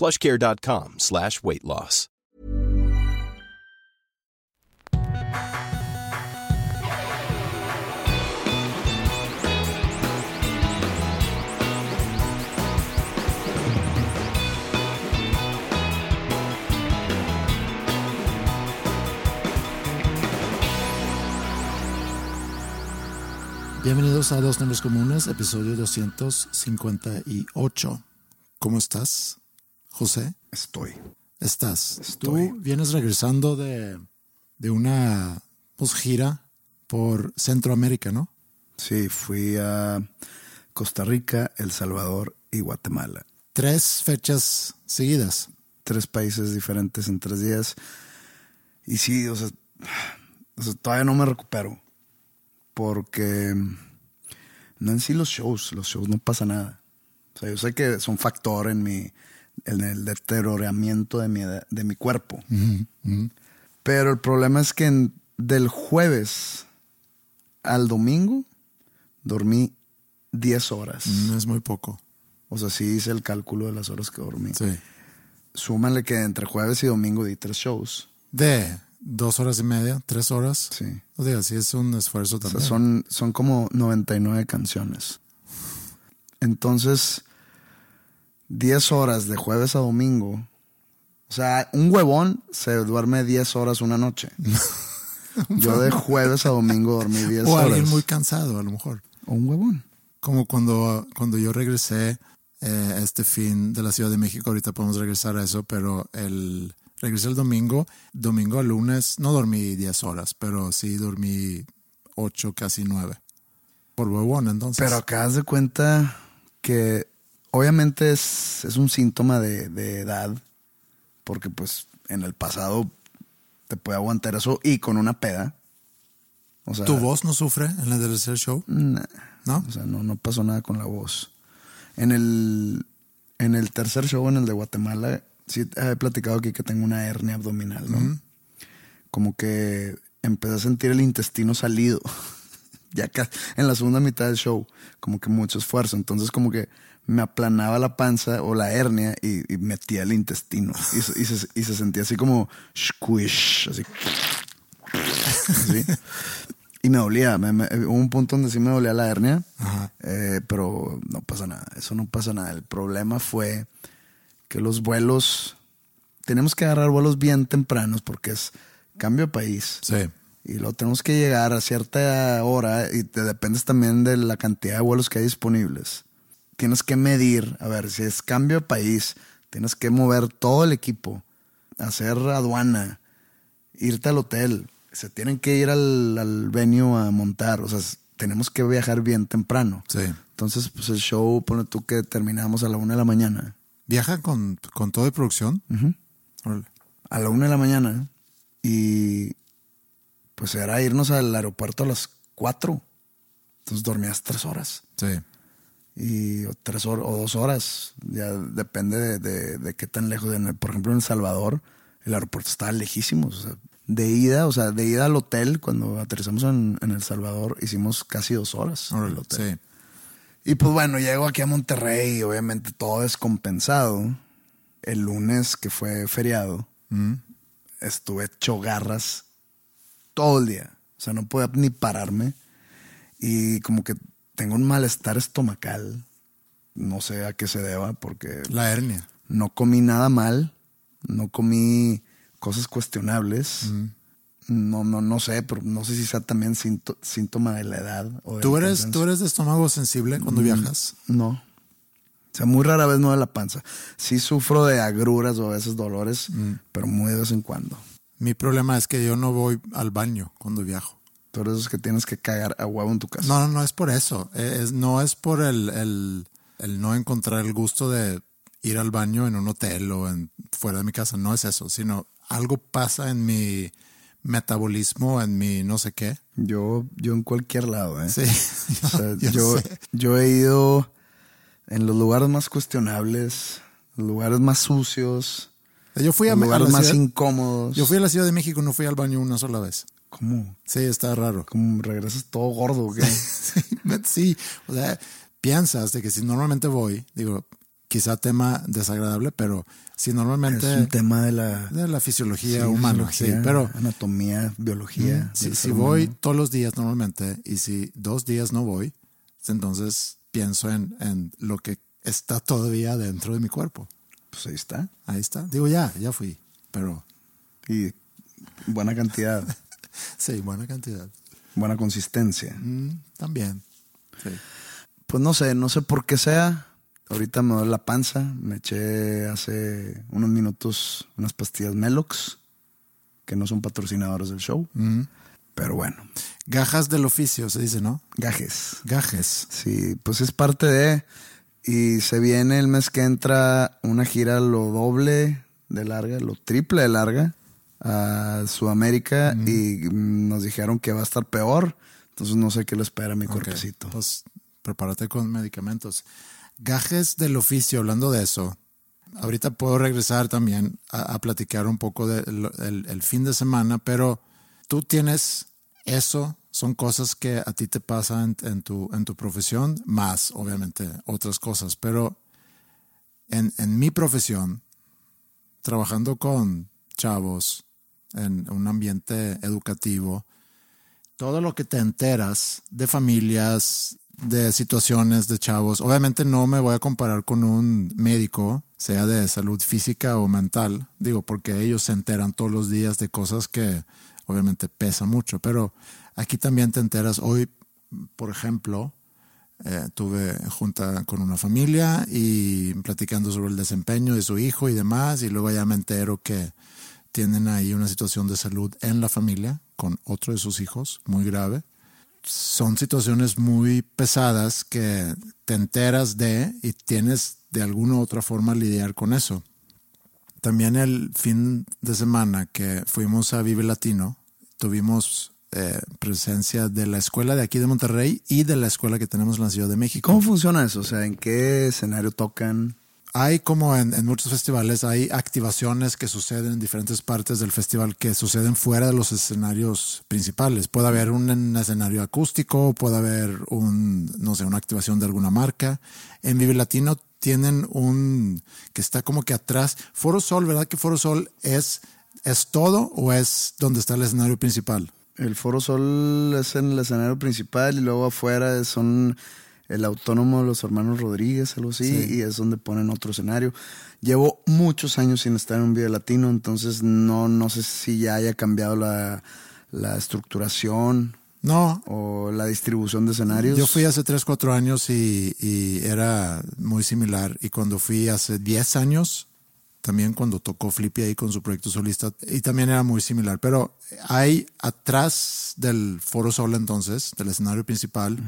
plushcare.com slash weight loss. Bienvenidos a Dos Nombres Comunes, episodio 258. ¿Cómo estás, José? Estoy. Estás. Estoy. Tú vienes regresando de, de una pues, gira por Centroamérica, ¿no? Sí, fui a Costa Rica, El Salvador y Guatemala. Tres fechas seguidas. Tres países diferentes en tres días. Y sí, o sea, o sea, todavía no me recupero. Porque no en sí los shows, los shows no pasa nada. O sea, yo sé que son factor en mi en el deterioramiento de mi, de mi cuerpo. Pero el problema es que en- del jueves al domingo dormí 10 horas. No es muy poco. O sea, sí hice el cálculo de las horas que dormí. Sí. Súmale que entre jueves y domingo di tres shows. De dos horas y media, tres horas. Sí. O sea, sí es un esfuerzo O sea, también. son, son como 99 canciones. Entonces, 10 horas de jueves a domingo. O sea, un huevón se duerme 10 horas una noche. Yo de jueves a domingo dormí 10 o horas. alguien muy cansado, a lo mejor. O un huevón. Como cuando, cuando yo regresé eh, este fin de la Ciudad de México, ahorita podemos regresar a eso, pero el regresé el domingo, domingo a lunes, no dormí 10 horas, pero sí dormí 8, casi 9. Por huevón, entonces. Pero acá de cuenta que obviamente es, es un síntoma de, de edad, porque pues en el pasado te puede aguantar eso y con una peda. O sea, ¿Tu voz no sufre en el tercer show? nah, ¿No? o sea, no, no pasó nada con la voz. En el, en el tercer show, en el de Guatemala, sí he platicado aquí que tengo una hernia abdominal, ¿no? Como que empecé a sentir el intestino salido. ya en la segunda mitad del show, como que mucho esfuerzo. Entonces, como que me aplanaba la panza o la hernia y, y metía el intestino. Y, se- y se, y se sentía así como squish, así. Así. Y me dolía. me- me- hubo un punto donde sí me dolía la hernia, eh, pero no pasa nada. Eso no pasa nada. El problema fue que los vuelos. Tenemos que agarrar vuelos bien tempranos porque es cambio de país. Sí. Y luego tenemos que llegar a cierta hora y te dependes también de la cantidad de vuelos que hay disponibles. Tienes que medir, a ver, si es cambio de país, tienes que mover todo el equipo, hacer aduana, irte al hotel, se tienen que ir al, al venue a montar, o sea, tenemos que viajar bien temprano. Sí. Entonces, pues el show, pone tú que terminamos a la una de la mañana. ¿Viaja con, con todo de producción? A la una de la mañana y pues era irnos al aeropuerto a las cuatro. Entonces dormías tres horas Sí. Y o tres horas o dos horas. Ya depende de, de- de qué tan lejos. En el- por ejemplo, en El Salvador, el aeropuerto estaba lejísimo. O sea, de ida, o sea, de ida al hotel, cuando aterrizamos en, en El Salvador, hicimos casi dos horas. en el hotel. Sí. Y pues bueno, llego aquí a Monterrey y obviamente todo descompensado. El lunes, que fue feriado, estuve hecho garras todo el día. O sea, no podía ni pararme. Y como que tengo un malestar estomacal. No sé a qué se deba porque La hernia. no comí nada mal, no comí cosas cuestionables. No, no, no sé, pero no sé si sea también sínto- síntoma de la edad. O ¿Tú eres. ¿Tú eres de estómago sensible cuando viajas? No. O sea, muy rara vez no de la panza. Sí sufro de agruras o a veces dolores, pero muy de vez en cuando. Mi problema es que yo no voy al baño cuando viajo. Tú eres que tienes que cagar a huevo en tu casa. No, no, no es por eso. Eh, Es, no es por el, el, el no encontrar el gusto de ir al baño en un hotel o en, fuera de mi casa. No es eso, sino algo pasa en mi metabolismo, en mi no sé qué. Yo, yo en cualquier lado, ¿eh? Sí, O sea, yo yo, sé. yo he ido en los lugares más cuestionables, los lugares más sucios, Yo fui a, los a lugares la más ciudad, incómodos. yo fui a la Ciudad de México, no fui al baño una sola vez. ¿Cómo? Sí, está raro. ¿Cómo regresas todo gordo? Sí, sí, o sea, piensas de que si normalmente voy, digo, quizá tema desagradable, pero si es normalmente un tema de la de la fisiología sí, humana, fisiología, sí, pero anatomía, biología. si, del si voy humano. todos los días normalmente y si dos días no voy, entonces pienso en, en lo que está todavía dentro de mi cuerpo. Pues ahí está. Ahí está. Digo, ya, ya fui, pero Y buena cantidad, sí, buena cantidad. buena consistencia. Mm, también. Sí. Pues no sé, no sé por qué sea. Ahorita me duele la panza. Me eché hace unos minutos unas pastillas Melox, que no son patrocinadores del show. Mm. Pero bueno, Gajas del oficio, se dice, ¿no? gajes. Gajes. Sí, pues es parte de. Y se viene el mes que entra una gira lo doble de larga, lo triple de larga a Sudamérica y mm, nos dijeron que va a estar peor. Entonces no sé qué le espera a mi Ok, cuerpecito. Pues prepárate con medicamentos. Gajes del oficio, hablando de eso. Ahorita puedo regresar también a, a platicar un poco del el, el fin de semana, pero tú tienes eso, son cosas que a ti te pasan en, en tu, en tu profesión, más obviamente otras cosas, pero en, en mi profesión, trabajando con chavos en un ambiente educativo, todo lo que te enteras de familias, de situaciones de chavos, obviamente no me voy a comparar con un médico, sea de salud física o mental, digo, porque ellos se enteran todos los días de cosas que obviamente pesan mucho, pero aquí también te enteras, hoy, por ejemplo, eh, tuve junta con una familia y platicando sobre el desempeño de su hijo y demás, y luego ya me entero que tienen ahí una situación de salud en la familia con otro de sus hijos, muy grave. Son situaciones muy pesadas que te enteras de y tienes de alguna u otra forma lidiar con eso. También el fin de semana que fuimos a Vive Latino, tuvimos eh, presencia de la escuela de aquí de Monterrey y de la escuela que tenemos en la Ciudad de México. ¿Cómo funciona eso? O sea, ¿en qué escenario tocan? Hay como en, muchos festivales, hay activaciones que suceden en diferentes partes del festival que suceden fuera de los escenarios principales. Puede haber un, un escenario acústico, puede haber un, no sé, una activación de alguna marca. En Vive Latino tienen un que está como que atrás. Foro Sol, ¿verdad que Foro Sol es, es todo o es donde está el escenario principal? El Foro Sol es en el escenario principal y luego afuera son el autónomo de los hermanos Rodríguez, algo así, Sí. y es donde ponen otro escenario. Llevo muchos años sin estar en un video latino, entonces no, no sé si ya haya cambiado la, la estructuración No, o la distribución de escenarios. Yo fui hace 3, 4 años y, y era muy similar. Y cuando fui hace 10 años, también cuando tocó Flippy ahí con su proyecto solista, y también era muy similar. Pero hay atrás del Foro Sol entonces, del escenario principal,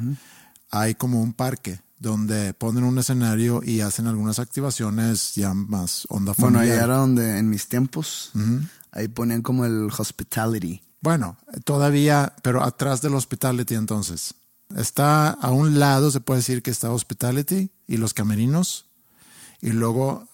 hay como un parque donde ponen un escenario y hacen algunas activaciones ya más onda Bueno, ahí familiar. era donde en mis tiempos, ahí ponían como el hospitality. Bueno, todavía, pero atrás del Hospitality entonces. Está a un lado, se puede decir que está Hospitality y los camerinos. Y luego,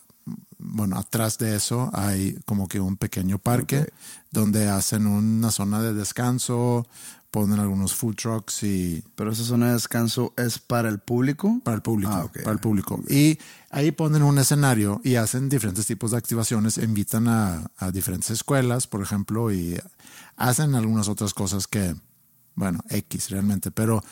bueno, atrás de eso hay como que un pequeño parque donde hacen una zona de descanso, ponen algunos food trucks y Pero esa zona de descanso es para el público. para el público, Ah, para el público. Y ahí ponen un escenario y hacen diferentes tipos de activaciones, invitan a, a diferentes escuelas, por ejemplo, y hacen algunas otras cosas que, bueno, X realmente, pero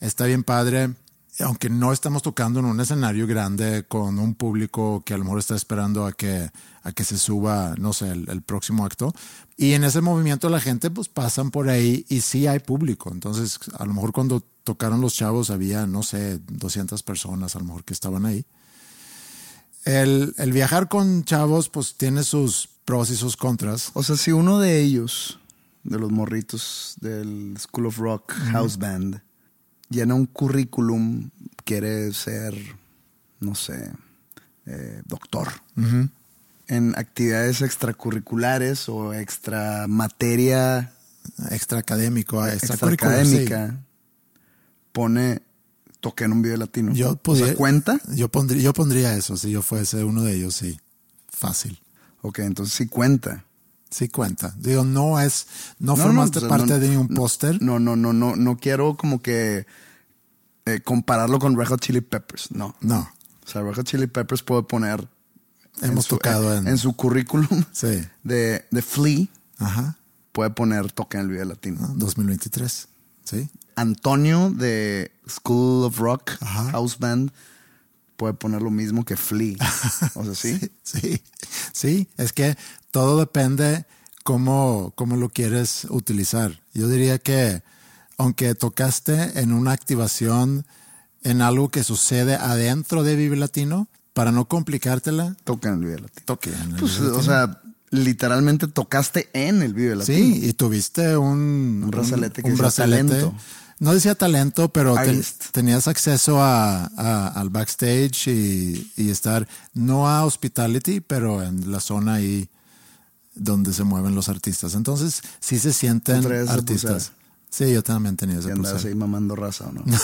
está bien padre. Aunque no estamos tocando en un escenario grande con un público que a lo mejor está esperando a que, a que se suba, no sé, el, el próximo acto. Y en ese movimiento la gente pues pasan por ahí y sí hay público. Entonces, a lo mejor cuando tocaron los chavos había, no sé, 200 personas a lo mejor que estaban ahí. El, el viajar con chavos pues tiene sus pros y sus contras. O sea, si uno de ellos, de los morritos del School of Rock House Band, llena un currículum, quiere ser, no sé, eh, doctor. En actividades extracurriculares o extra materia Extra académico, extra, extra académica, pone toque en un video latino. Yo o sea, cuenta. Yo pondría, yo pondría eso, si yo fuese uno de ellos, sí. Fácil. Ok, entonces sí cuenta. Sí cuenta. Digo, no es, no, No, formaste no, parte no- de un póster. No, no, no, no, no quiero como que eh, compararlo con Red Hot Chili Peppers. No. No. O sea, Red Hot Chili Peppers puede poner. Hemos su- tocado en- en su currículum Sí. de, de Flea, Ajá. puede poner toque en el video latino. Ah, 2023. Sí. Antonio de School of Rock Ajá. House Band puede poner lo mismo que Flea. O sea, sí. Sí. Sí. Es que todo depende cómo, cómo lo quieres utilizar. Yo diría que aunque tocaste en una activación en algo que sucede adentro de Vive Latino, para no complicártela, Toque en el video latino. toque. en el Pues, Vive o Latino. sea, literalmente tocaste en el video latino. Sí, y tuviste un, Un brazalete que un brazalete. talento. No decía talento, pero ten- tenías acceso a, a- al backstage y, y estar, no a hospitality, pero en la zona ahí donde se mueven los artistas. Entonces, sí se sienten ¿Tú traías esa artistas. Sí, yo también tenía ese pulsera. ahí mamando raza, ¿o no?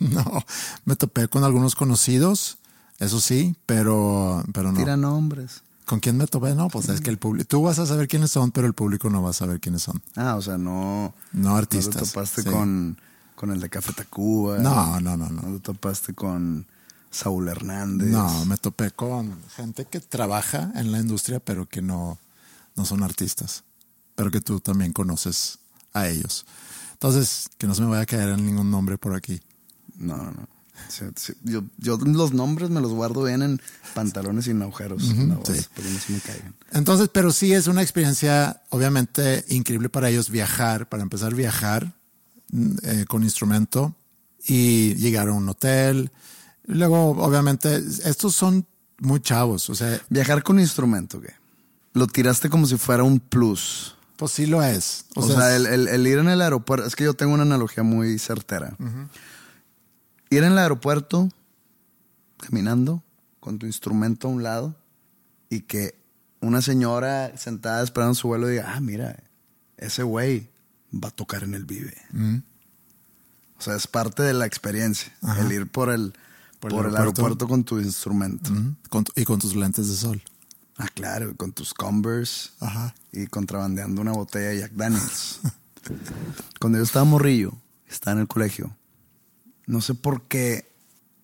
No, me topé con algunos conocidos, eso sí, pero, pero no. Tira nombres. ¿Con quién me topé? No, pues es que el público, tú vas a saber quiénes son, pero el público no va a saber quiénes son. Ah, o sea, no. No No artistas. te topaste sí. con, con el de Café Tacuba. No, no, no, no. No te topaste con Saúl Hernández. No, me topé con gente que trabaja en la industria, pero que no, no son artistas. Pero que tú también conoces a ellos. Entonces, que no se me vaya a caer en ningún nombre por aquí. No, no, no. Sí, sí. Yo, yo los nombres me los guardo bien en pantalones sin agujeros. en la voz, sí. Pero no se me caigan. Entonces, pero sí es una experiencia obviamente increíble para ellos viajar, para empezar a viajar eh, con instrumento y llegar a un hotel. Luego, obviamente, estos son muy chavos, o sea, Viajar con instrumento, ¿qué? Lo tiraste como si fuera un plus. pues sí lo es. O, sea, el, el- el ir en el aeropuerto, es que yo tengo una analogía muy certera. Ir en el aeropuerto, caminando, con tu instrumento a un lado, y que una señora sentada esperando su vuelo diga, ah, mira, ese güey va a tocar en el Vive. O sea, es parte de la experiencia, Ajá. el ir por el, Por por el aeropuerto. aeropuerto con tu instrumento. Ujú, con y con tus lentes de sol. Ah, claro, con tus Converse Ajá. y contrabandeando una botella de Jack Daniels. Cuando yo estaba morrillo, estaba en el colegio, no sé por qué,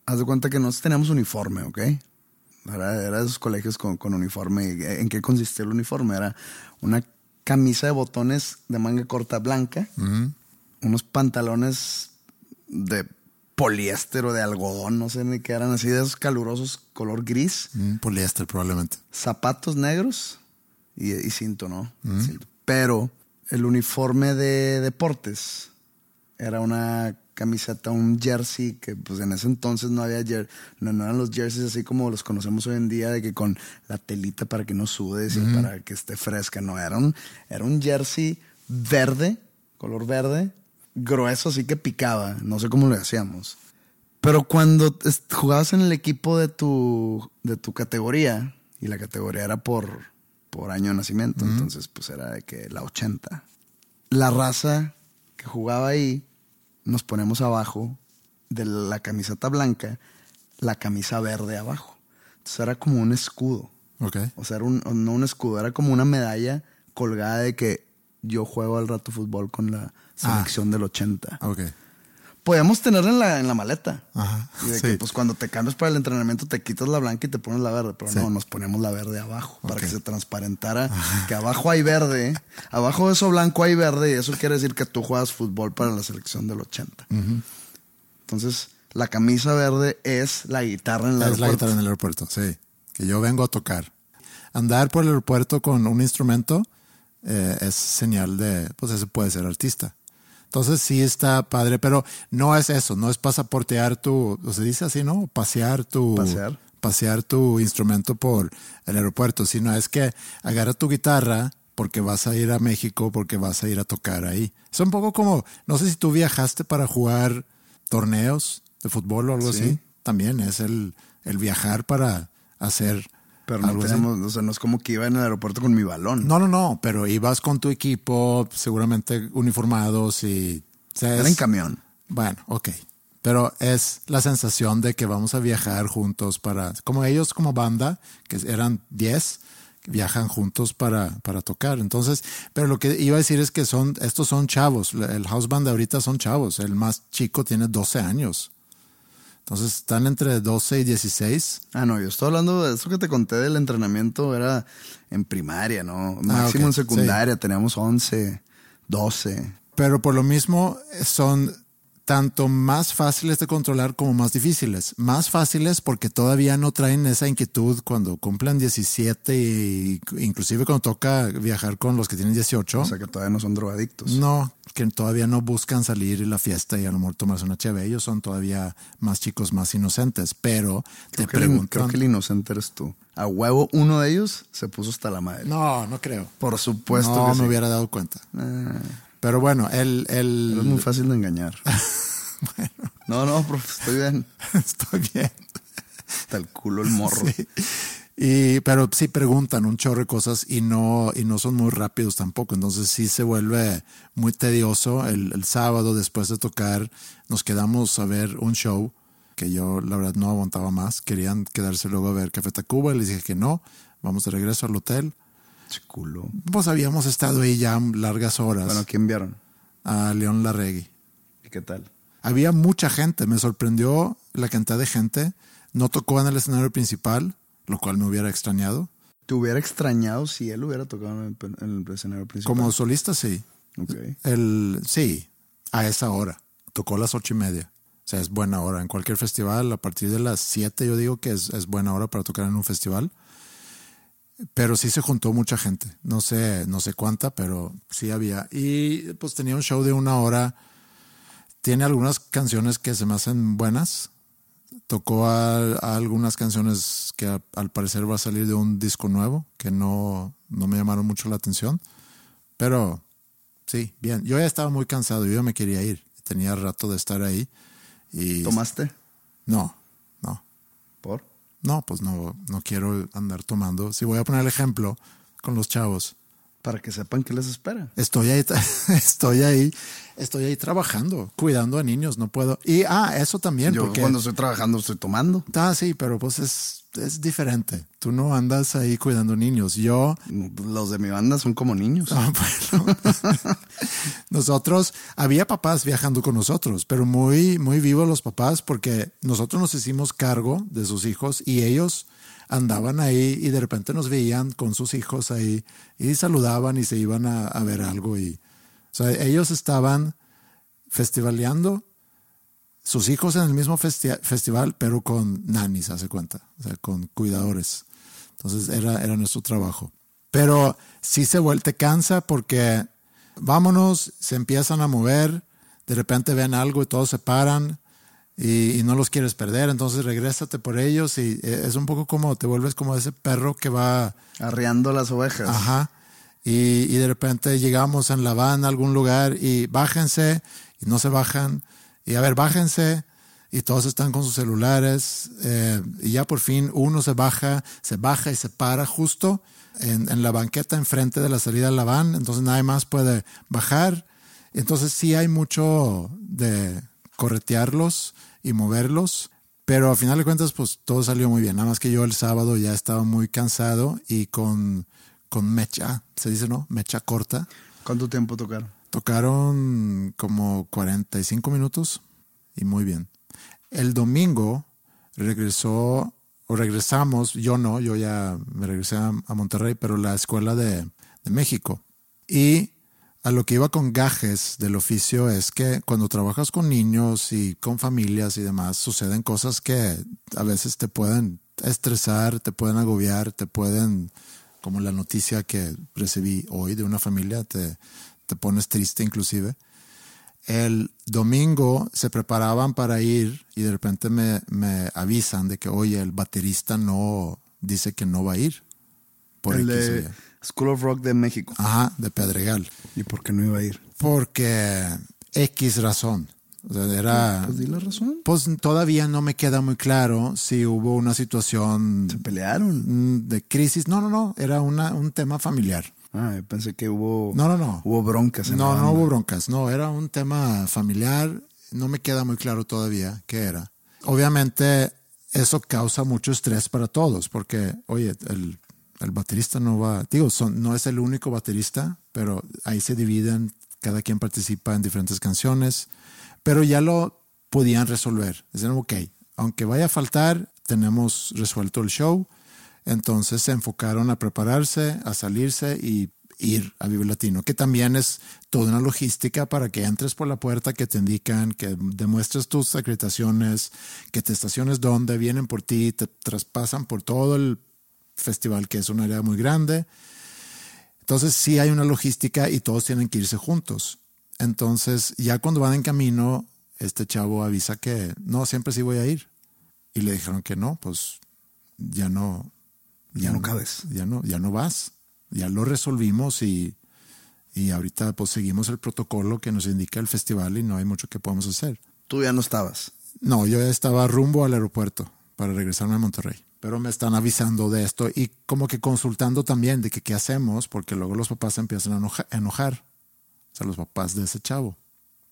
haz de cuenta que nosotros teníamos uniforme, ¿ok? Era, era de esos colegios con, con uniforme. ¿Y ¿En qué consistía el uniforme? Era una camisa de botones de manga corta blanca, unos pantalones de poliéster o de algodón, no sé ni qué eran, así de esos calurosos color gris Mm, poliéster probablemente. zapatos negros y, y cinto, ¿no? Pero el uniforme de deportes era una camiseta, un jersey que pues en ese entonces no había jer- no, no eran los jerseys así como los conocemos hoy en día de que con la telita para que no sudes y para que esté fresca, no, era un, era un jersey verde, color verde, grueso así que picaba, no sé cómo le hacíamos. Pero cuando jugabas en el equipo de tu, de tu categoría, y la categoría era por, por año de nacimiento, entonces pues era de que la 80. La raza que jugaba ahí, nos ponemos abajo de la camiseta blanca, la camisa verde abajo. Entonces era como un escudo. Ok. O sea, era un, no un escudo, era como una medalla colgada de que yo juego al rato fútbol con la selección del 80 Ok. Podíamos tenerla en la, en la maleta. Ajá, Y de sí. que, pues cuando te cambias para el entrenamiento te quitas la blanca y te pones la verde. Pero Sí. no, nos ponemos la verde abajo para que se transparentara que abajo hay verde. abajo de eso blanco hay verde y eso quiere decir que tú juegas fútbol para la selección del 80. Entonces, La camisa verde es la guitarra en el Es la aeropuerto. guitarra en el aeropuerto, sí. Que yo vengo a tocar. Andar por el aeropuerto con un instrumento eh, es señal de, pues ese puede ser artista. Entonces sí está padre, pero no es eso, no es pasaportear tu, o se dice así, ¿no? Pasear tu, Pasear. pasear tu instrumento por el aeropuerto, sino es que agarra tu guitarra porque vas a ir a México, porque vas a ir a tocar ahí. Es un poco como, no sé si tú viajaste para jugar torneos de fútbol o algo Sí. así. También es el, el viajar para hacer Pero no algo así. tenemos, o sea, no es como que iba en el aeropuerto con mi balón. No, no, no, pero ibas con tu equipo, seguramente uniformados y... Era en camión. Bueno, ok. Pero es la sensación de que vamos a viajar juntos para, como ellos como banda, que eran 10, viajan juntos para, para tocar. Entonces, pero lo que iba a decir es que son, estos son chavos. El house band de ahorita son chavos. El más chico tiene 12 años. Entonces están entre 12 y 16. Ah, no, yo estoy hablando de eso que te conté del entrenamiento, era en primaria, ¿no? Máximo ok, en secundaria, teníamos 11, 12. Pero por lo mismo son tanto más fáciles de controlar como más difíciles. Más fáciles porque todavía no traen esa inquietud cuando cumplan 17 y inclusive cuando toca viajar con los que tienen 18. O sea que todavía no son drogadictos. no, que todavía no buscan salir en la fiesta y a lo mejor tomarse una cheve. Ellos son todavía más chicos, más inocentes, pero creo, te que el, preguntan. creo que el inocente eres tú. A huevo, uno de ellos se puso hasta la madre. No, no creo. Por supuesto no que me sí. hubiera dado cuenta. Ah, Pero bueno, el, el... pero es muy fácil de engañar. No, no, profe, estoy bien. Estoy bien. Hasta el culo el morro. Sí. Y, pero sí preguntan un chorro de cosas y no, y no son muy rápidos tampoco. Entonces sí se vuelve muy tedioso. El, el sábado después de tocar nos quedamos a ver un show que yo la verdad no aguantaba más. Querían quedarse luego a ver Café Tacuba y les dije que no. Vamos de regreso al hotel. Che, culo. Pues habíamos estado ahí ya largas horas Bueno, ¿quién vieron? a León Larregui. ¿Y qué tal? Había mucha gente, me sorprendió la cantidad de gente. No tocó en el escenario principal, lo cual me hubiera extrañado. ¿Te hubiera extrañado si él hubiera tocado en el, en el escenario principal? Como solista, sí. Ok. El, sí, a esa hora. Tocó a las ocho y media. O sea, es buena hora. En cualquier festival, a partir de las siete, yo digo que es, es buena hora para tocar en un festival. Pero sí se juntó mucha gente. No sé, no sé cuánta, pero sí había. Y pues tenía un show de una hora. Tiene algunas canciones que se me hacen buenas. Tocó a, a algunas canciones que a- al parecer va a salir de un disco nuevo, que no, no me llamaron mucho la atención. Pero sí, bien. Yo ya estaba muy cansado, yo ya me quería ir. Tenía rato de estar ahí. Y ¿Tomaste? No, no. ¿Por? No, pues no, no quiero andar tomando. Si voy a poner el ejemplo con los chavos, Para que sepan qué les espera. estoy ahí, estoy ahí, estoy ahí trabajando, cuidando a niños, no puedo. Y ah, eso también, Yo porque cuando estoy trabajando estoy tomando. ah, sí, pero pues es, es diferente. Tú no andas ahí cuidando niños. Yo Los de mi banda son como niños. Ah, bueno. nosotros, había papás viajando con nosotros, pero muy, muy vivos los papás porque nosotros nos hicimos cargo de sus hijos y ellos andaban ahí y de repente nos veían con sus hijos ahí y saludaban y se iban a, ver algo y, o ellos estaban festivaleando sus hijos en el mismo festi- festival, pero con nanis, hace cuenta, con cuidadores. Entonces era, era nuestro trabajo. Pero sí se vuelve, cansa porque vámonos, se empiezan a mover, de repente ven algo y todos se paran y, y no los quieres perder, entonces regrésate por ellos y eh, es un poco como te vuelves como ese perro que va Arreando las ovejas. Ajá. Y, y de repente llegamos en la van a algún lugar y bájense y no se bajan. Y a ver, bájense y todos están con sus celulares. eh, y ya por fin uno se baja, se baja y se para justo en, en la banqueta enfrente de la salida de la van. Entonces nadie más puede bajar. Entonces sí hay mucho de corretearlos y moverlos. Pero a final de cuentas, pues todo salió muy bien. Nada más que yo el sábado ya estaba muy cansado y con, con mecha, se dice, ¿no? Mecha corta. ¿Cuánto tiempo tocaron? Tocaron como 45 minutos y muy bien. El domingo regresó, o regresamos, yo no, yo ya me regresé a, a Monterrey, pero la escuela de, de México. Y a lo que iba con gajes del oficio es que cuando trabajas con niños y con familias y demás, suceden cosas que a veces te pueden estresar, te pueden agobiar, te pueden, como la noticia que recibí hoy de una familia, te, te pones triste inclusive. El domingo se preparaban para ir y de repente me, me avisan de que, oye, el baterista no dice que no va a ir. Por el de School of Rock de México. Ajá, de Pedregal. ¿Y por qué no iba a ir? Porque X razón. O sea, era. Pues di la razón. Pues todavía no me queda muy claro si hubo una situación. ¿Se pelearon? De crisis. No, no, no. Era una, un tema familiar. Ah, pensé que hubo. No, no, no. Hubo broncas. En no, no hubo broncas. No, era un tema familiar. No me queda muy claro todavía qué era. Obviamente, eso causa mucho estrés para todos, porque, oye, el, el baterista no va. Digo, no es el único baterista, pero ahí se dividen. Cada quien participa en diferentes canciones pero ya lo podían resolver. Decían, ok, aunque vaya a faltar, tenemos resuelto el show. Entonces se enfocaron a prepararse, a salirse y ir a Vive Latino, que también es toda una logística para que entres por la puerta, que te indican, que demuestres tus acreditaciones, que te estaciones donde vienen por ti, te traspasan por todo el festival, que es un área muy grande. Entonces sí hay una logística y todos tienen que irse juntos. Entonces, ya cuando van en camino, este chavo avisa que no, siempre sí voy a ir. Y le dijeron que no, pues ya no. Ya, no cabes. Ya no, ya no vas. Ya lo resolvimos y, y ahorita pues seguimos el protocolo que nos indica el festival y no hay mucho que podamos hacer. ¿Tú ya no estabas? No, yo ya estaba rumbo al aeropuerto para regresarme a Monterrey. Pero me están avisando de esto y como que consultando también de que qué hacemos, porque luego los papás se empiezan a enojar o sea, los papás de ese chavo.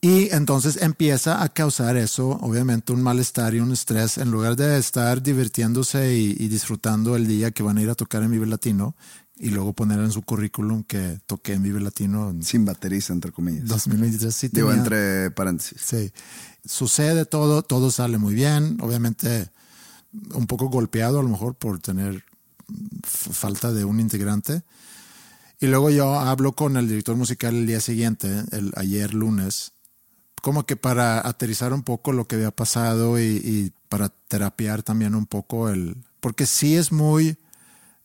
Y entonces empieza a causar eso, obviamente, un malestar y un estrés. En lugar de estar divirtiéndose y, disfrutando el día que van a ir a tocar en Vive Latino y luego poner en su currículum que toqué en Vive Latino. Sin baterista, entre comillas. 2023, sí. Digo, entre paréntesis. Sí. Sucede todo, todo sale muy bien. Obviamente, un poco golpeado a lo mejor por tener falta de un integrante y luego yo hablo con el director musical el día siguiente, el ayer lunes, como que para aterrizar un poco lo que había pasado y, para terapiar también un poco el... Porque sí es muy...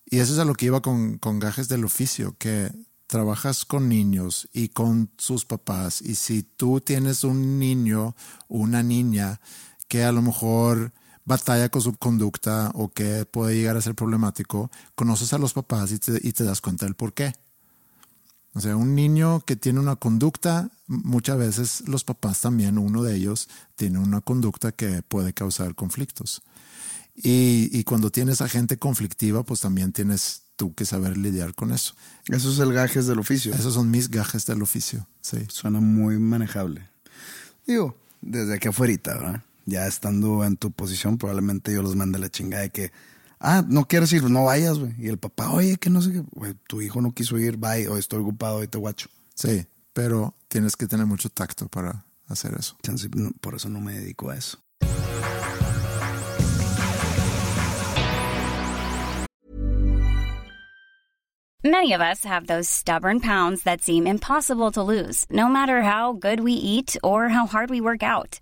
Y eso es a lo que iba con, con gajes del oficio, que trabajas con niños y con sus papás. Y si tú tienes un niño una niña que a lo mejor batalla con su conducta o que puede llegar a ser problemático, conoces a los papás y te, y te das cuenta del por qué. O sea, un niño que tiene una conducta, muchas veces los papás también, uno de ellos, tiene una conducta que puede causar conflictos. Y, cuando tienes a gente conflictiva, pues también tienes tú que saber lidiar con eso. Eso es el gajes del oficio. Esos son mis gajes del oficio, sí. Suena muy manejable. Digo, desde que afuera, ¿verdad? Ya estando en tu posición, probablemente yo los mande la chingada de que ah, no quieres ir, no vayas, güey. Y el papá, oye, que no sé qué, güey, tu hijo no quiso ir, bye, o estoy ocupado, y te guacho. Sí, pero tienes que tener mucho tacto para hacer eso. Por eso no me dedico a eso. Many of us have those stubborn pounds that seem impossible to lose, no matter how good we eat or how hard we work out.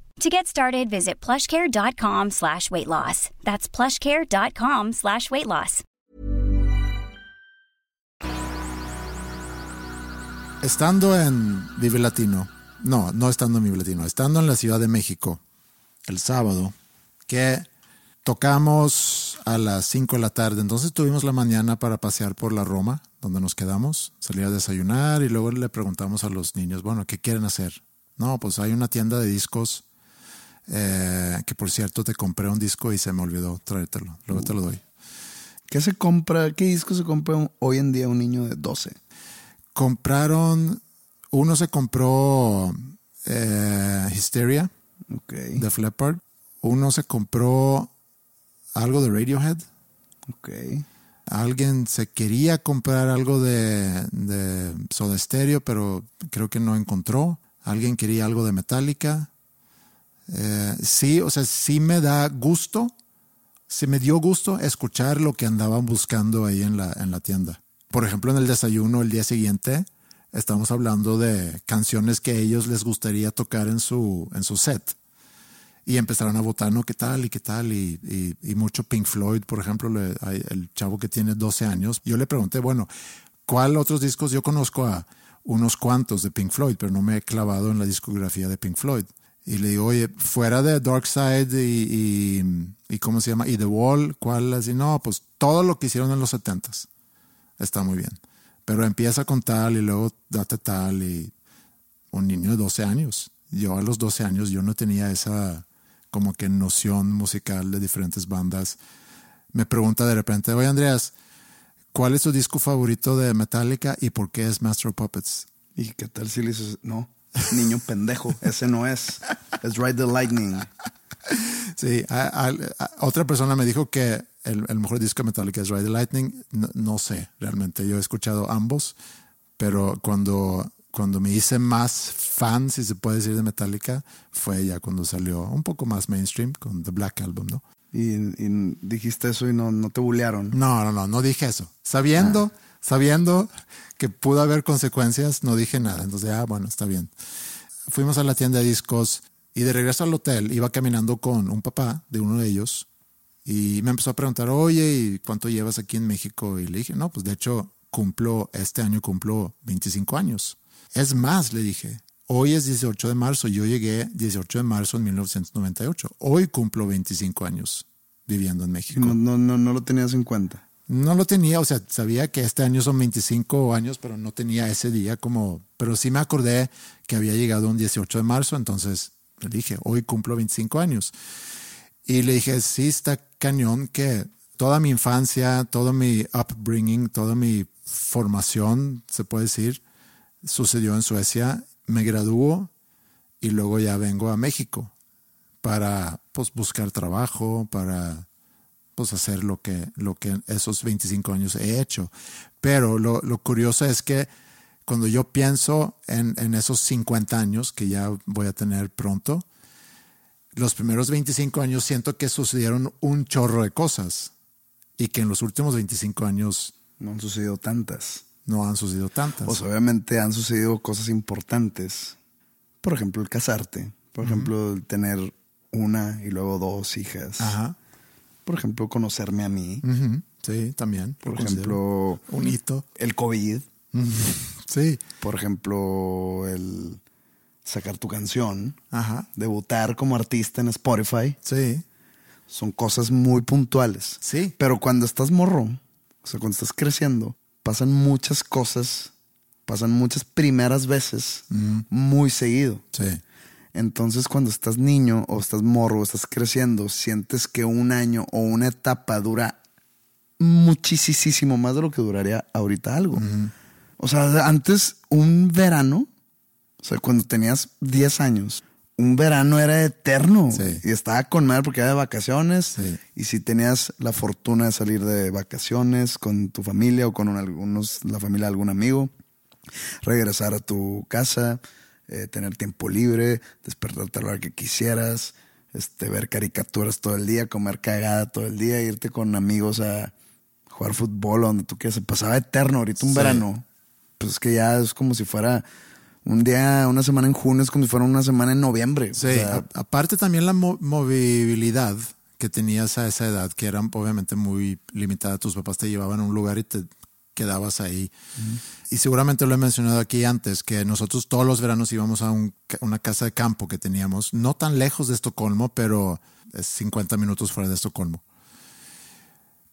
To get started, visit plushcare.com slash weight loss. That's plushcare.com slash weight loss. Estando en Vive Latino, no, no estando en mi boletino, estando en la Ciudad de México el sábado, que tocamos a las 5 de la tarde. Entonces tuvimos la mañana para pasear por la Roma, donde nos quedamos, salir a desayunar y luego le preguntamos a los niños, bueno, ¿qué quieren hacer? No, pues hay una tienda de discos eh, que por cierto te compré un disco y se me olvidó traértelo. Luego te lo doy. ¿Qué se compra? ¿Qué disco se compra hoy en día un niño de 12? Compraron, uno se compró eh, Hysteria Ok. de Fleppard, uno se compró algo de Radiohead, Ok. alguien se quería comprar algo de, de Soda Stereo, pero creo que no encontró. Alguien quería algo de Metallica. Eh, sí, o sea, sí me da gusto, sí me dio gusto escuchar lo que andaban buscando ahí en la, en la tienda. Por ejemplo, en el desayuno el día siguiente, estamos hablando de canciones que a ellos les gustaría tocar en su, en su set. Y empezaron a votar, ¿no? ¿Qué tal? ¿Y qué tal? Y, mucho Pink Floyd, por ejemplo, el chavo que tiene 12 años. Yo le pregunté, bueno, ¿cuál otros discos? Yo conozco a unos cuantos de Pink Floyd, pero no me he clavado en la discografía de Pink Floyd. Y le digo, oye, fuera de Dark Side y, y, y ¿cómo se llama? Y The Wall, ¿cuál? Así, no, pues todo lo que hicieron en los 70s está muy bien. Pero empieza con tal y luego date tal y un niño de 12 años. Yo a los 12 años yo no tenía esa como que noción musical de diferentes bandas. Me pregunta de repente, oye Andreas, ¿cuál es tu disco favorito de Metallica y por qué es Master of Puppets? ¿Y qué tal si le dices, no, niño pendejo, ese no es. Es Ride the Lightning. Sí, a- a- a- otra persona me dijo que el, el mejor disco de Metallica es Ride the Lightning. No, no sé, realmente. Yo he escuchado ambos, pero cuando, cuando me hice más fan, si se puede decir, de Metallica, fue ya cuando salió un poco más mainstream con The Black Album, ¿no? Y, y dijiste eso y no, no te bulearon. No, no, no, no dije eso. Sabiendo, sabiendo que pudo haber consecuencias, no dije nada. Entonces, ah, bueno, está bien. Fuimos a la tienda de discos y de regreso al hotel iba caminando con un papá de uno de ellos y me empezó a preguntar, oye, ¿y cuánto llevas aquí en México? Y le dije, no, pues de hecho cumplo, este año cumplo 25 años. Es más, le dije, hoy es 18 de marzo, yo llegué 18 de marzo en 1998. Hoy cumplo 25 años viviendo en México. No, no, no, no lo tenías en cuenta. No lo tenía, o sea, sabía que este año son 25 años, pero no tenía ese día como, pero sí me acordé que había llegado un 18 de marzo, entonces le dije, hoy cumplo 25 años. Y le dije, sí, está cañón que toda mi infancia, todo mi upbringing, toda mi formación, se puede decir, sucedió en Suecia. Me graduó y luego ya vengo a México para pues, buscar trabajo, para pues hacer lo que, lo que esos 25 años he hecho. Pero lo, lo curioso es que cuando yo pienso en, en, esos 50 años que ya voy a tener pronto, los primeros 25 años siento que sucedieron un chorro de cosas y que en los últimos 25 años no han sucedido tantas. No han sucedido tantas. Pues obviamente han sucedido cosas importantes. Por ejemplo, el casarte. Por uh -huh. ejemplo, el tener una y luego dos hijas. Ajá por ejemplo, conocerme a mí. Uh -huh. Sí, también. Por ejemplo, un hito. El COVID. Uh -huh. Sí. Por ejemplo, el sacar tu canción. Ajá. Debutar como artista en Spotify. Sí. Son cosas muy puntuales. Sí. Pero cuando estás morro, o sea, cuando estás creciendo, pasan muchas cosas, pasan muchas primeras veces uh -huh. muy seguido. Sí. Entonces, cuando estás niño o estás morro o estás creciendo, sientes que un año o una etapa dura muchísimo más de lo que duraría ahorita algo. Uh -huh. O sea, antes un verano, o sea, cuando tenías 10 años, un verano era eterno sí. y estaba con madre porque era de vacaciones. Sí. Y si tenías la fortuna de salir de vacaciones con tu familia o con un, algunos, la familia de algún amigo, regresar a tu casa, eh, tener tiempo libre, despertarte a la hora que quisieras, este, ver caricaturas todo el día, comer cagada todo el día, irte con amigos a jugar fútbol donde tú quieras. Se pasaba eterno ahorita un Sí. verano. Pues es que ya es como si fuera un día, una semana en junio, es como si fuera una semana en noviembre. Sí, O sea, aparte también la mo- movilidad que tenías a esa edad, que era obviamente muy limitada. Tus papás te llevaban a un lugar y te quedabas ahí. Y seguramente lo he mencionado aquí antes, que nosotros todos los veranos íbamos a un una casa de campo que teníamos, no tan lejos de Estocolmo, pero es 50 minutos fuera de Estocolmo.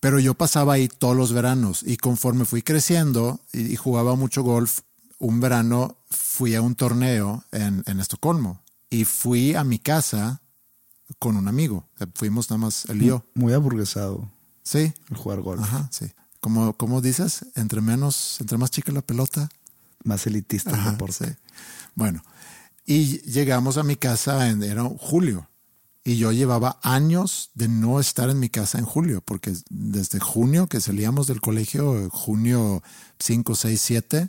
Pero yo pasaba ahí todos los veranos y conforme fui creciendo y, y jugaba mucho golf, un verano fui a un torneo en, en Estocolmo y fui a mi casa con un amigo. Sea, Fuimos nada más y yo. Muy aburguesado Sí. el jugar golf. Ajá, sí. Como, como dices, entre menos, entre más chica la pelota, Más elitista el Ajá, deporte. sí. Bueno, y llegamos a mi casa en era julio. Y yo llevaba años de no estar en mi casa en julio, porque desde junio que salíamos del colegio, junio 5, 6, 7,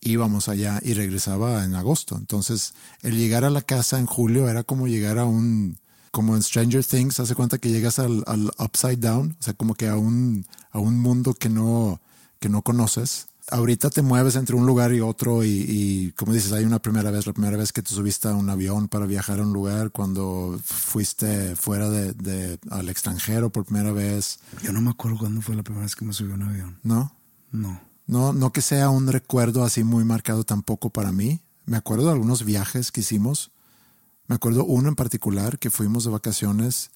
íbamos allá y regresaba en agosto. Entonces, el llegar a la casa en julio era como llegar a un, como en Stranger Things, hace cuenta que llegas al, al upside down, o sea, como que a un, a un mundo que no, que no conoces. Ahorita te mueves entre un lugar y otro y, y, como dices, hay una primera vez, la primera vez que te subiste a un avión para viajar a un lugar, cuando fuiste fuera de, de- al extranjero por primera vez, Yo no me acuerdo cuándo fue la primera vez que me subí a un avión. ¿no? No. No, no que sea un recuerdo así muy marcado tampoco para mí. Me acuerdo de algunos viajes que hicimos. Me acuerdo uno en particular que fuimos de vacaciones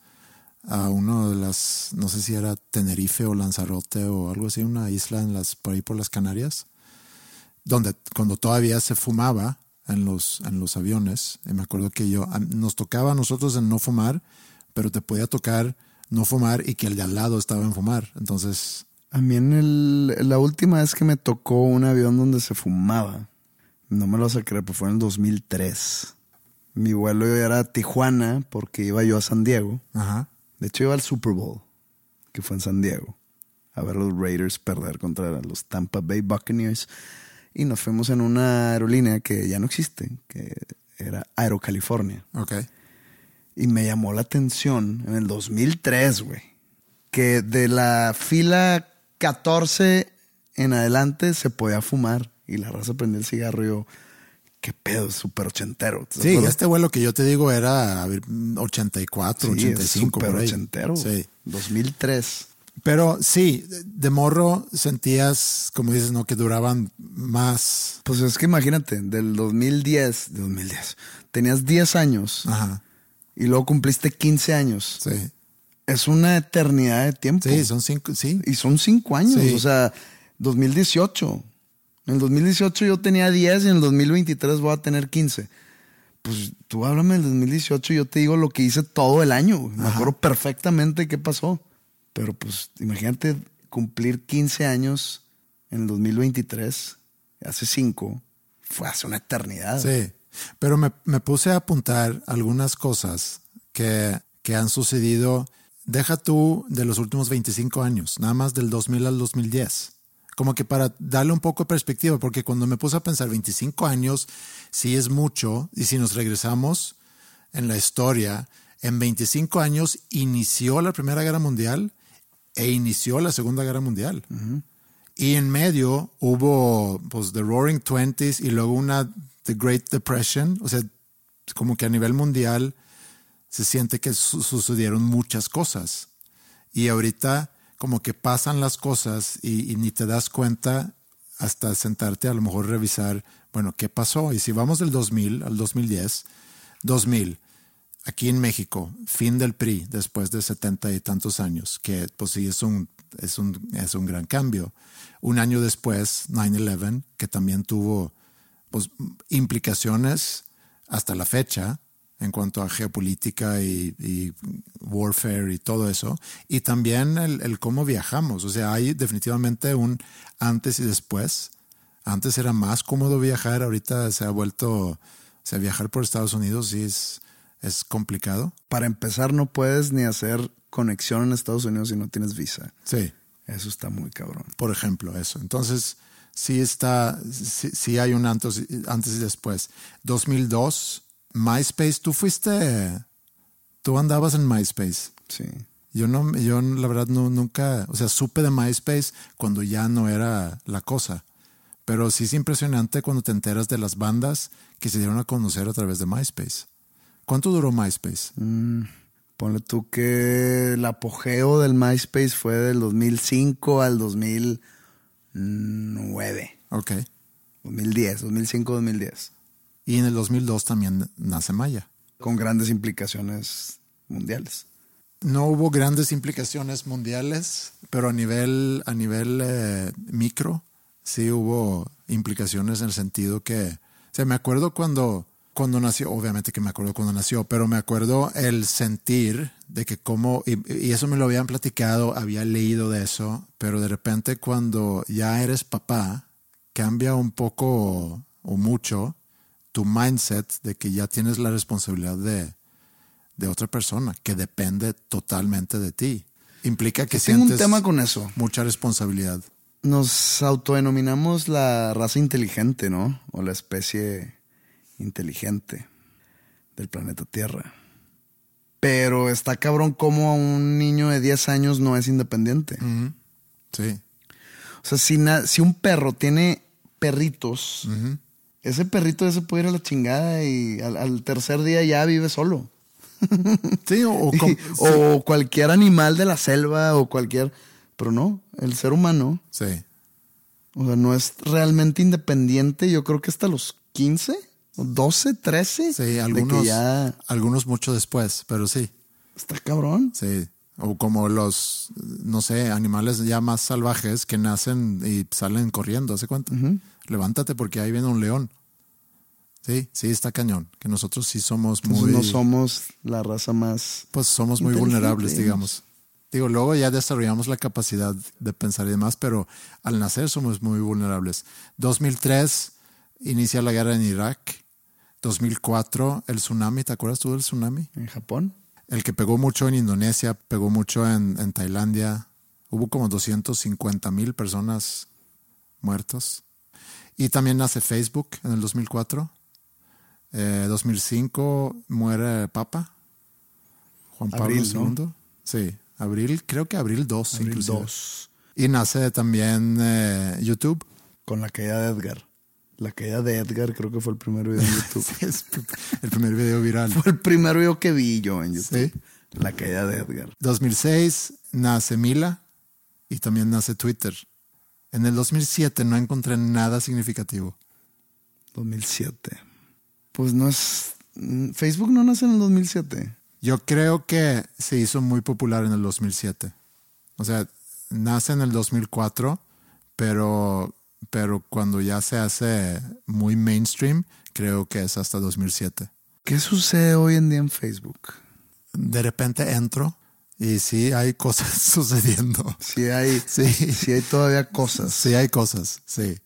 a uno de las, no sé si era Tenerife o Lanzarote o algo así, una isla en las, por ahí por las Canarias, donde cuando todavía se fumaba en los, en los aviones. Y me acuerdo que yo, nos tocaba a nosotros en no fumar, pero te podía tocar no fumar y que el de al lado estaba en fumar. Entonces, A mí en la última vez que me tocó un avión donde se fumaba, no me lo vas pero fue en el 2003. Mi vuelo era a Tijuana porque iba yo a San Diego. ajá. De hecho, iba al Super Bowl, que fue en San Diego, a ver a los Raiders perder contra los Tampa Bay Buccaneers. Y nos fuimos en una aerolínea que ya no existe, que era Aerocalifornia. Ok. Y me llamó la atención en el 2003, güey, que de la fila 14 en adelante se podía fumar. Y la raza prendía el cigarro y yo, qué pedo, súper ochentero. ¿te Sí, este vuelo que yo te digo era a ver, 84, Sí, es 85 súper ochentero. Sí. 2003. Pero sí, de morro sentías, como dices, ¿no? Que duraban más. Pues es que imagínate, del 2010, de 2010, tenías 10 años Ajá. y luego cumpliste 15 años. Sí. Es una eternidad de tiempo. Sí, son cinco, sí. Y son 5 años, Sí. o sea, 2018. En el 2018 yo tenía 10 y en el 2023 voy a tener 15. Pues tú háblame del 2018 y yo te digo lo que hice todo el año. güey. Me acuerdo perfectamente qué pasó. Pero pues imagínate cumplir 15 años en el 2023, hace 5, fue hace una eternidad. Sí. Pero me, me puse a apuntar algunas cosas que, que han sucedido. Deja tú de los últimos 25 años, nada más del 2000 al 2010. Como que para darle un poco de perspectiva, porque cuando me puse a pensar 25 años, sí es mucho, y si nos regresamos en la historia, en 25 años inició la Primera Guerra Mundial e inició la Segunda Guerra Mundial. Y en medio hubo pues The Roaring Twenties y luego una The Great Depression. O sea, como que a nivel mundial se siente que su- sucedieron muchas cosas. Y ahorita como que pasan las cosas y, y ni te das cuenta hasta sentarte a lo mejor revisar, bueno, ¿qué pasó? Y si vamos del 2000 al 2010, 2000, aquí en México, fin del PRI después de setenta y tantos años, que pues sí es un, es un, es un gran cambio. Un año después, 9-11, que también tuvo pues, implicaciones hasta la fecha en cuanto a geopolítica y, y warfare y todo eso. Y también el, el cómo viajamos. O sea, hay definitivamente un antes y después. Antes era más cómodo viajar, ahorita se ha vuelto, o sea, viajar por Estados Unidos sí es, es complicado. Para empezar, no puedes ni hacer conexión en Estados Unidos si no tienes visa. Sí, Eso está muy cabrón. por ejemplo, eso. Entonces, sí está, sí, sí hay un antes, antes y después. 2002, MySpace, tú fuiste, tú andabas en MySpace. Sí. Yo no, yo la verdad no, nunca, o sea, supe de MySpace cuando ya no era la cosa. Pero sí es impresionante cuando te enteras de las bandas que se dieron a conocer a través de MySpace. ¿Cuánto duró MySpace? Mm, ponle tú que el apogeo del MySpace fue del 2005 al 2009. Ok. 2010, 2005, 2010. Y en el 2002 también nace Maya. Con grandes implicaciones mundiales. no hubo grandes implicaciones mundiales, pero a nivel, a nivel eh, micro sí hubo implicaciones en el sentido que, o sea, me acuerdo cuando, cuando nació, obviamente que me acuerdo cuando nació, pero me acuerdo el sentir de que como, y, y eso me lo habían platicado, había leído de eso, pero de repente cuando ya eres papá, cambia un poco o mucho tu mindset de que ya tienes la responsabilidad de, de otra persona que depende totalmente de ti. Implica que Tengo un tema con eso. mucha responsabilidad. Nos autodenominamos la raza inteligente, ¿no? O la especie inteligente del planeta Tierra. Pero está cabrón como un niño de 10 años no es independiente. Sí. O sea, si, si un perro tiene perritos, ese perrito ese puede ir a la chingada y al, al tercer día ya vive solo. Sí, o, o cualquier animal de la selva o cualquier... Pero no, el ser humano, sí. o sea, no es realmente independiente. Yo creo que hasta los 15, o 12, 13. Sí, de algunos, que ya algunos mucho después, pero sí, está cabrón. sí. O como los, no sé, animales ya más salvajes que nacen y salen corriendo, ¿hace cuenta? Levántate porque ahí viene un león. Sí, sí, está cañón. Que nosotros sí somos Entonces muy... no somos la raza más... pues somos muy vulnerables, digamos. Digo, luego ya desarrollamos la capacidad de pensar y demás, pero al nacer somos muy vulnerables. 2003 inicia la guerra en Irak. 2004 el tsunami, ¿te acuerdas tú del tsunami? En Japón. El que pegó mucho en Indonesia, pegó mucho en, en Tailandia. Hubo como 250 mil personas muertos. Y también nace Facebook en el 2004. Eh, 2005 muere el Papa, Juan Pablo Abril, ¿no? II. Sí, abril, creo que abril 2. Abril inclusive. 2. Y nace también eh, YouTube. Con la caída de Edgar. La caída de Edgar creo que fue el primer video en YouTube. el primer video viral. fue el primer video que vi yo en YouTube. Sí. La caída de Edgar. 2006 nace Mila y también nace Twitter. En el 2007 no encontré nada significativo. 2007. Pues no es... Facebook no nace en el 2007. Yo creo que se hizo muy popular en el 2007. O sea, nace en el 2004, pero, pero cuando ya se hace muy mainstream, creo que es hasta 2007. ¿Qué sucede hoy en día en Facebook? De repente entro y sí hay cosas sucediendo. Si hay, Sí. si hay todavía cosas. Sí hay cosas, sí.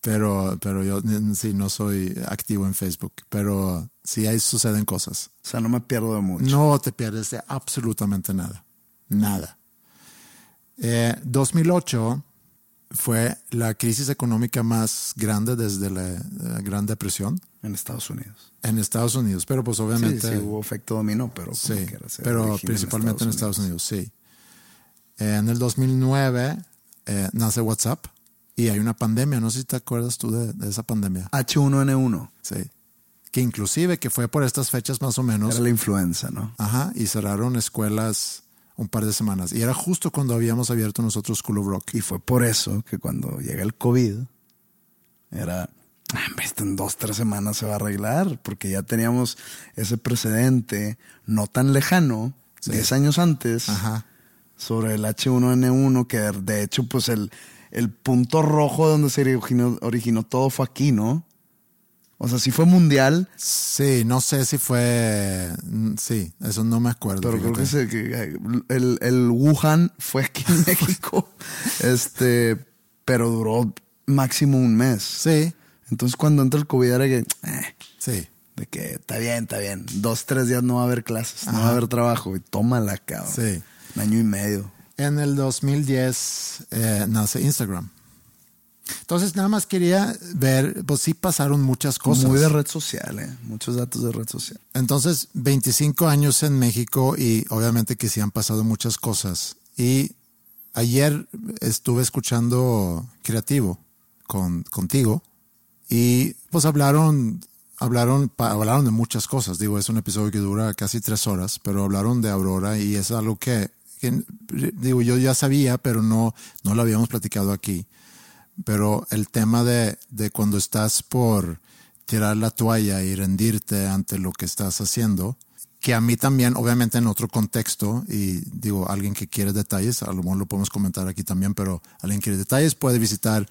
Pero, pero yo sí no soy activo en Facebook, pero sí ahí suceden cosas. O sea, no me pierdo de mucho. No te pierdes de absolutamente nada. Nada. Eh, 2008 fue la crisis económica más grande desde la, la Gran Depresión En Estados Unidos. en Estados Unidos, pero pues Sí, obviamente... sí, hubo efecto dominó, pero Sí, pero principalmente en Estados Unidos, sí. Eh, en el 2009 eh, nace WhatsApp y hay una pandemia, no sé si te acuerdas tú de, de esa pandemia. H1N1. Sí. Que inclusive que fue por estas fechas más o menos. Era la influenza, ¿no? Ajá, y cerraron escuelas un par de semanas. Y era justo cuando habíamos abierto nosotros School of Rock. Y fue por eso que cuando llega el COVID, era, "Ah, hombre, esto en dos, tres semanas se va a arreglar, porque ya teníamos ese precedente no tan lejano, Sí. 10 años antes, Ajá. sobre el H1N1, que de hecho, pues el, el punto rojo donde se originó, originó todo fue aquí, ¿no? O sea, sí fue mundial, Sí, no sé si fue. mm, Sí, eso no me acuerdo. Pero creo que, se- que el, el Wuhan fue aquí en México. este, pero duró máximo un mes. Sí, Entonces cuando entra el COVID era que, eh, sí. de que está bien, está bien. Dos, tres días no va a haber clases, no va a haber trabajo. Y tómala, cabrón. Sí. Un año y medio. En el 2010 eh, nace Instagram. Entonces, nada más quería ver, pues sí pasaron muchas cosas. Muy de red social, eh. Muchos datos de red social. Entonces, 25 años en México y obviamente que sí han pasado muchas cosas. Y ayer estuve escuchando Creativo con, contigo y pues hablaron, hablaron, hablaron de muchas cosas. Digo, es un episodio que dura casi tres horas, pero hablaron de Aurora y es algo que, que, digo, yo ya sabía, pero no, no lo habíamos platicado aquí. Pero el tema de, de cuando estás por tirar la toalla y rendirte ante lo que estás haciendo, que a mí también, obviamente en otro contexto, y digo, alguien que quiere detalles, a lo mejor lo podemos comentar aquí también, pero alguien que quiere detalles puede visitar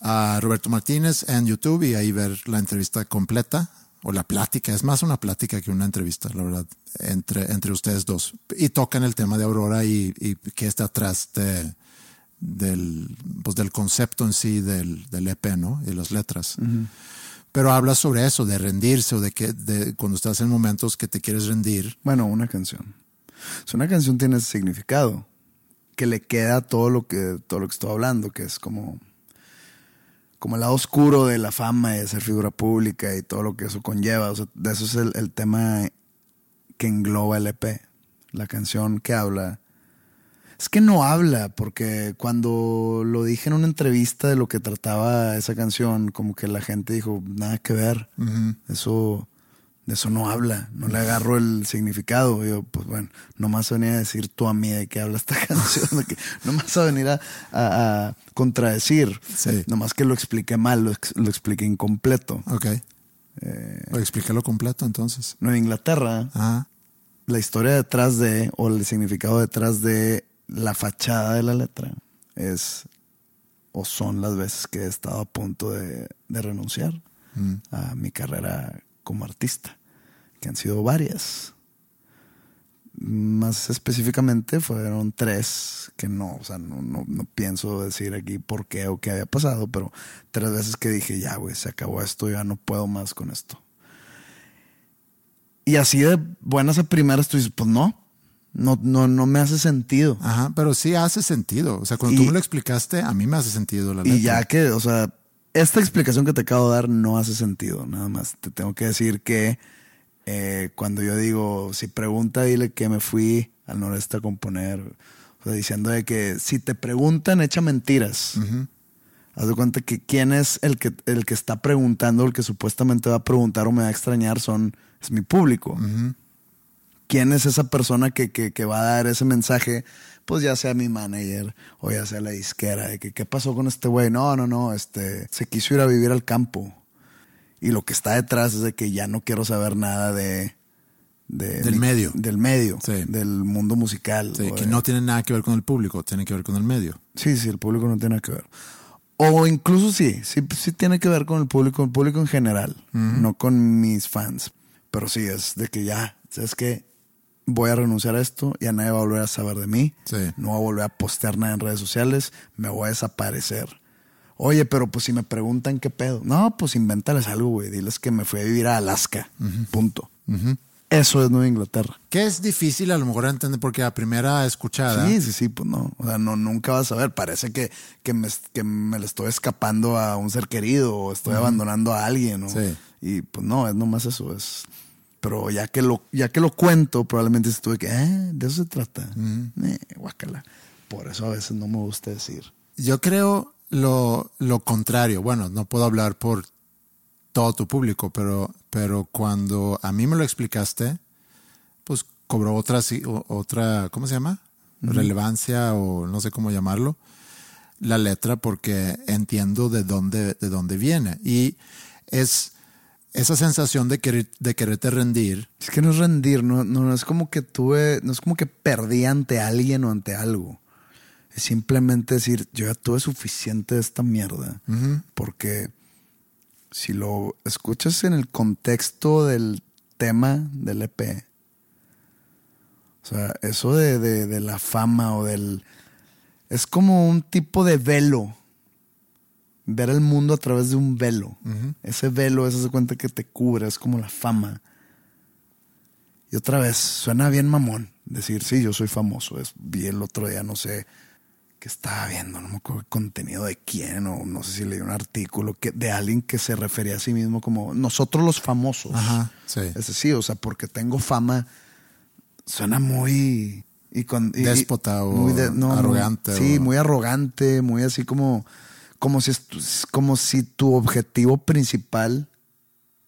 a Roberto Martínez en YouTube y ahí ver la entrevista completa o la plática. Es más una plática que una entrevista, la verdad, entre, entre ustedes dos. Y tocan el tema de Aurora y, y qué está atrás de, del, pues del concepto en sí del, del EP, ¿no? Y las letras. Pero habla sobre eso, de rendirse o de que de cuando estás en momentos que te quieres rendir. Bueno, una canción. Una canción tiene ese significado, que le queda todo lo que, todo lo que estoy hablando, que es como, como el lado oscuro de la fama y de ser figura pública y todo lo que eso conlleva. O sea, de eso es el, el tema que engloba el EP. La canción que habla es que no habla, porque cuando lo dije en una entrevista de lo que trataba esa canción, como que la gente dijo, nada que ver. Eso, de eso no habla, no le agarro el significado. yo, pues bueno, nomás venía a decir tú a mí de qué habla esta canción, de que nomás a venir a, a, a contradecir. Sí. Nomás que lo expliqué mal, lo, lo expliqué incompleto. Ok. O explícalo completo entonces. No, en Inglaterra, Ajá. la historia detrás de, o el significado detrás de la fachada de la letra es, o son las veces que he estado a punto de, de renunciar a mi carrera como artista, que han sido varias. Más específicamente fueron tres que no, o sea, no, no, no pienso decir aquí por qué o qué había pasado, pero tres veces que dije, ya, güey, se acabó esto, ya no puedo más con esto. Y así de buenas a primeras tú dices, pues no, no, no, no me hace sentido. Ajá, pero sí hace sentido. O sea, cuando Y- tú me lo explicaste, a mí me hace sentido la letra. Y ya que, o sea, esta explicación que te acabo de dar no hace sentido, nada más. Te tengo que decir que eh, cuando yo digo, si pregunta, dile que me fui al noreste a componer, o sea, diciendo de que si te preguntan, echa mentiras. Haz de cuenta que quién es el que, el que está preguntando, el que supuestamente va a preguntar o me va a extrañar, son, es mi público. ¿Quién es esa persona que, que, que va a dar ese mensaje? Pues ya sea mi manager o ya sea la disquera, de que qué pasó con este güey. No, no, no, este, se quiso ir a vivir al campo. Y lo que está detrás es de que ya no quiero saber nada de... de Del medio. Del medio, Sí. del mundo musical. Sí, que de- no tiene nada que ver con el público, tiene que ver con el medio. Sí, sí, el público no tiene nada que ver. O incluso sí, sí, sí tiene que ver con el público, el público en general, no con mis fans. Pero sí, es de que ya, ¿sabes qué? Voy a renunciar a esto, ya nadie va a volver a saber de mí. Sí. No voy a volver a postear nada en redes sociales, me voy a desaparecer. Oye, pero pues si me preguntan qué pedo. No, pues invéntales algo, güey. Diles que me fui a vivir a Alaska. Punto. Eso es Nueva Inglaterra. Que es difícil a lo mejor entender porque a primera escuchada. Sí, sí, sí, pues no. O sea, no, nunca vas a ver. Parece que, que, me, que me le estoy escapando a un ser querido o estoy abandonando a alguien. ¿no? Sí. Y pues no, es nomás eso. Es... Pero ya que lo, ya que lo cuento, probablemente estuve que, eh, de eso se trata. Eh, guácala. Por eso a veces no me gusta decir. Yo creo lo, lo contrario. Bueno, no puedo hablar por todo tu público, pero, pero cuando a mí me lo explicaste, pues cobró otra, otra ¿cómo se llama? Relevancia o no sé cómo llamarlo, la letra, porque entiendo de dónde, de dónde viene. Y es esa sensación de, querer, de quererte rendir. Es que no es rendir, no, no, no es como que tuve, no es como que perdí ante alguien o ante algo. Es simplemente decir, yo ya tuve suficiente de esta mierda. Porque si lo escuchas en el contexto del tema del EP, o sea, eso de, de- de la fama o del... Es como un tipo de velo. Ver el mundo a través de un velo. Ese velo, eso se cuenta que te cubre, es como la fama. Y otra vez, suena bien mamón decir, sí, yo soy famoso. Es, vi el otro día, no sé qué estaba viendo, no me acuerdo el contenido de quién, o no sé si leí un artículo que, de alguien que se refería a sí mismo como nosotros los famosos. Ajá, sí. Es decir, o sea, porque tengo fama, suena muy. Y con, y- Déspota o muy arrogante sí, o- muy arrogante, muy así como. Como si, como si tu objetivo principal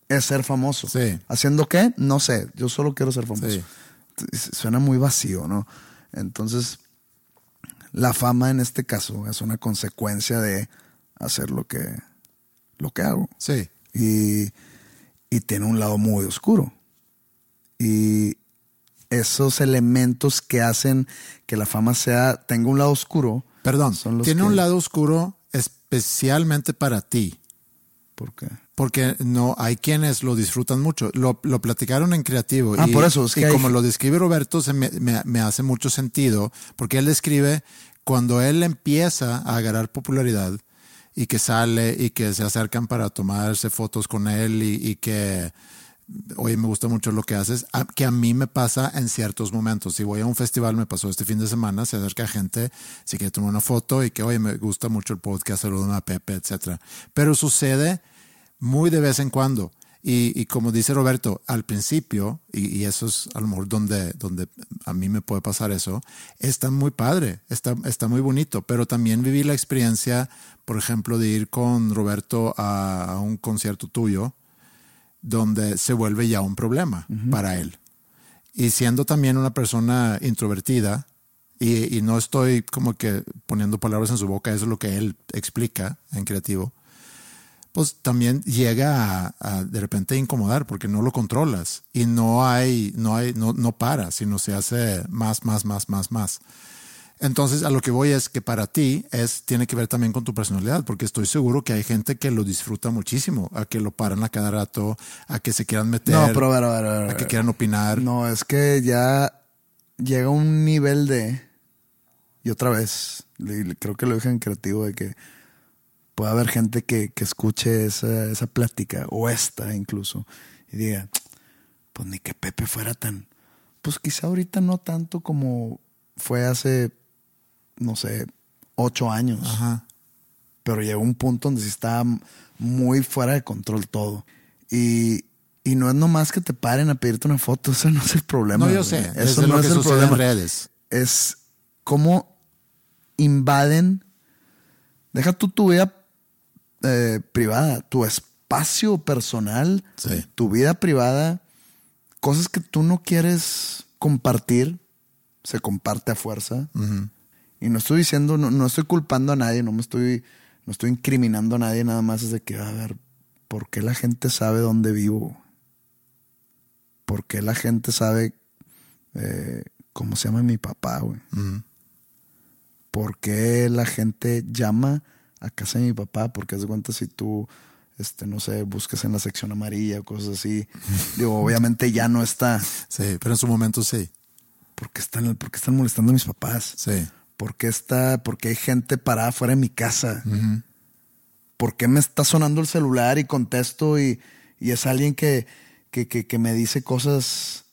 es ser famoso. Sí. ¿Haciendo qué? No sé. Yo solo quiero ser famoso. Sí. Suena muy vacío, ¿no? Entonces, la fama en este caso es una consecuencia de hacer lo que, lo que hago. Sí. Y, y tiene un lado muy oscuro. Y, esos elementos que hacen que la fama sea, tenga un lado oscuro. Perdón, son los tiene que- un lado oscuro especialmente para ti. ¿Por qué? Porque no hay quienes lo disfrutan mucho. Lo, lo platicaron en creativo. Ah, y, por eso, es y hay- como lo describe Roberto, se me, me- me hace mucho sentido. Porque él describe cuando él empieza a agarrar popularidad y que sale y que se acercan para tomarse fotos con él y, y que, oye, me gusta mucho lo que haces, que a mí me pasa en ciertos momentos. Si voy a un festival, me pasó este fin de semana, se acerca gente, si quiere tomar una foto y que, oye, me gusta mucho el podcast, saludan a Pepe, etcétera. Pero sucede muy de vez en cuando. Y, como dice Roberto, al principio, y, eso es a lo mejor donde, donde a mí me puede pasar eso, está muy padre, está, está muy bonito, pero también viví la experiencia, por ejemplo, de ir con Roberto a un concierto tuyo, donde se vuelve ya un problema para él. Y siendo también una persona introvertida, y, y no estoy como que poniendo palabras en su boca, eso es lo que él explica en creativo, pues también llega a, a de repente incomodar porque no lo controlas y no hay, no hay, no, no para, sino se hace más, más, más, más, más. Entonces, a lo que voy es que para ti es, tiene que ver también con tu personalidad, porque estoy seguro que hay gente que lo disfruta muchísimo, a que lo paran a cada rato, a que se quieran meter, No, pero a que quieran opinar. No, es que ya llega un nivel de. Y otra vez, creo que lo dije en creativo, de que puede haber gente que, que escuche esa, esa plática, o esta incluso, y diga, pues ni que Pepe fuera tan. Pues quizá ahorita no tanto como fue hace, no sé, ocho años. Ajá. Pero llegó un punto donde sí estaba muy fuera de control todo. Y, y no es nomás que te paren a pedirte una foto, eso no es el problema. No, yo sé, Eso eso es no lo es que el problema. en redes. Es cómo invaden, deja tú tu vida eh, privada, tu espacio personal, Sí. tu vida privada, cosas que tú no quieres compartir, se comparte a fuerza. Y no estoy diciendo, no, no estoy culpando a nadie, no me estoy, no estoy incriminando a nadie, nada más es de que, a ver, ¿por qué la gente sabe dónde vivo? ¿Por qué la gente sabe eh, cómo se llama mi papá, güey? ¿Por qué la gente llama a casa de mi papá? Porque haz de cuenta si tú, este, no sé, buscas en la sección amarilla o cosas así. Digo, obviamente ya no está. Sí, pero en su momento sí. ¿Por qué están, por qué están molestando a mis papás? Sí. ¿Por qué está, por qué hay gente parada fuera de mi casa? ¿Por qué me está sonando el celular y contesto y, y es alguien que, que, que, que me dice cosas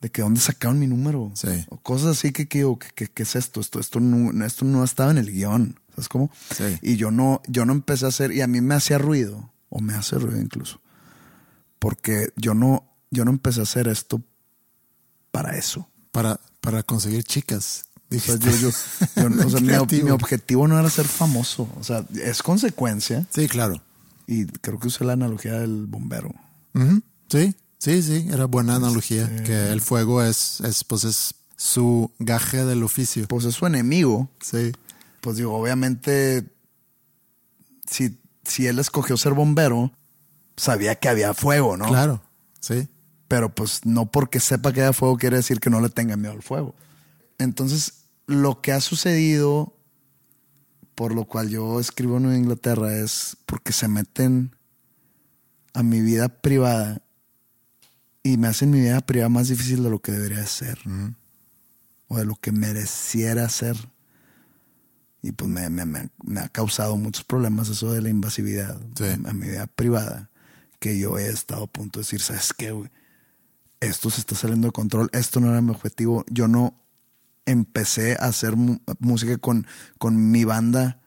de que dónde sacaron mi número? Sí. O cosas así que, que, que, que- ¿qué es esto? Esto, esto, no, esto no estaba en el guion. ¿Sabes cómo? Sí. Y yo no, yo no empecé a hacer, y a mí me hacía ruido, o me hace ruido incluso. Porque yo no, yo no empecé a hacer esto para eso. Para, para conseguir chicas. Yo, yo- yo- o sea, mi, objetivo no era ser famoso. O sea, es consecuencia. Sí, claro. Y creo que usé la analogía del bombero. Sí, sí, sí, era buena analogía. Que el fuego es, es, pues es su gaje del oficio. Pues es su enemigo. Sí. Pues digo, obviamente, si, si él escogió ser bombero, sabía que había fuego, ¿no? Claro, sí. Pero pues no porque sepa que hay fuego quiere decir que no le tenga miedo al fuego. Entonces, lo que ha sucedido, por lo cual yo escribo en Inglaterra, es porque se meten a mi vida privada y me hacen mi vida privada más difícil de lo que debería de ser. O de lo que mereciera ser. Y pues me, me- ha causado muchos problemas eso de la invasividad Sí. a, a mi vida privada. Que yo he estado a punto de decir, ¿sabes qué, güey? Esto se está saliendo de control. Esto no era mi objetivo. Yo no empecé a hacer música con, con mi banda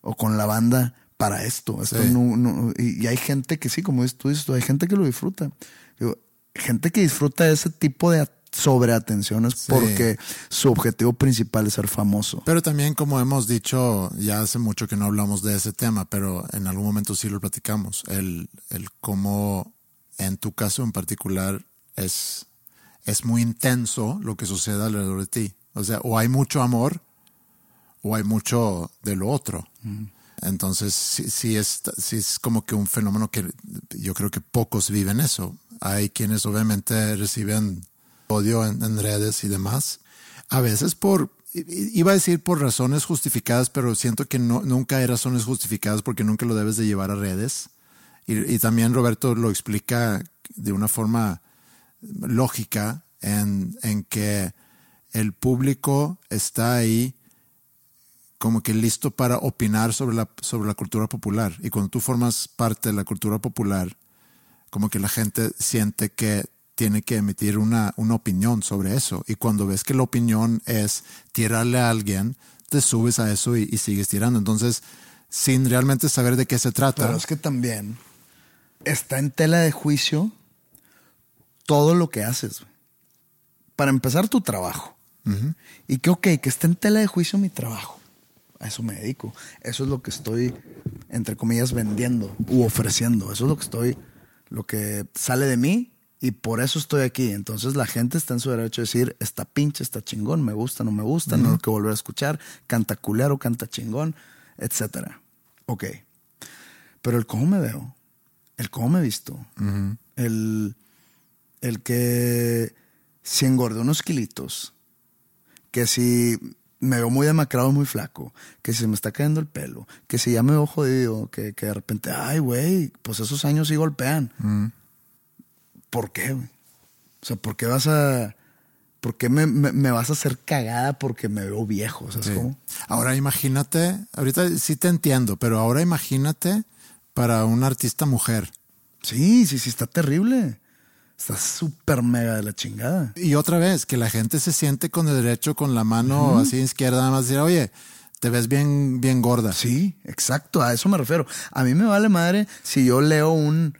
o con la banda para esto. Esto Sí. no- no- y, y hay gente que sí, como tú, dices hay gente que lo disfruta. Digo, gente que disfruta ese tipo de at- sobreatenciones Sí. porque su objetivo principal es ser famoso. Pero también, como hemos dicho, ya hace mucho que no hablamos de ese tema, pero en algún momento sí lo platicamos. El, el cómo, en tu caso en particular, es, es muy intenso lo que sucede alrededor de ti. O sea, o hay mucho amor o hay mucho de lo otro. Entonces, sí, sí es, sí es como que un fenómeno que yo creo que pocos viven eso. Hay quienes obviamente reciben odio en, en redes y demás. A veces por, iba a decir por razones justificadas, pero siento que no, nunca hay razones justificadas porque nunca lo debes de llevar a redes. Y, y también Roberto lo explica de una forma lógica en, en que el público está ahí como que listo para opinar sobre la, sobre la cultura popular. Y cuando tú formas parte de la cultura popular, como que la gente siente que tiene que emitir una, una opinión sobre eso. Y cuando ves que la opinión es tirarle a alguien, te subes a eso y, y sigues tirando. Entonces, sin realmente saber de qué se trata. Pero es que también está en tela de juicio todo lo que haces. Para empezar, tu trabajo. Y que, ok, que esté en tela de juicio mi trabajo. A eso me dedico. Eso es lo que estoy, entre comillas, vendiendo u ofreciendo. Eso es lo que estoy, lo que sale de mí y por eso estoy aquí. Entonces la gente está en su derecho de decir, está pinche, está chingón, me gusta, no me gusta, no lo que volver a escuchar, canta culero, canta chingón, etcétera. Ok. Pero el cómo me veo, el cómo me he visto, el, el que si engordé unos kilitos, que si me veo muy demacrado, muy flaco, que si se me está cayendo el pelo, que si ya me veo jodido, que, que de repente, ay, güey, pues esos años sí golpean. ¿Por qué, güey? O sea, ¿por qué vas a... ¿Por qué me, me- me vas a hacer cagada porque me veo viejo? ¿Sabes Sí. cómo? Ahora imagínate, ahorita sí te entiendo, pero ahora imagínate para una artista mujer. Sí, sí, sí, está terrible. Está súper mega de la chingada. Y otra vez, que la gente se siente con el derecho, con la mano así izquierda, nada más decir, oye, te ves bien, bien gorda. Sí, exacto, a eso me refiero. A mí me vale madre si yo leo un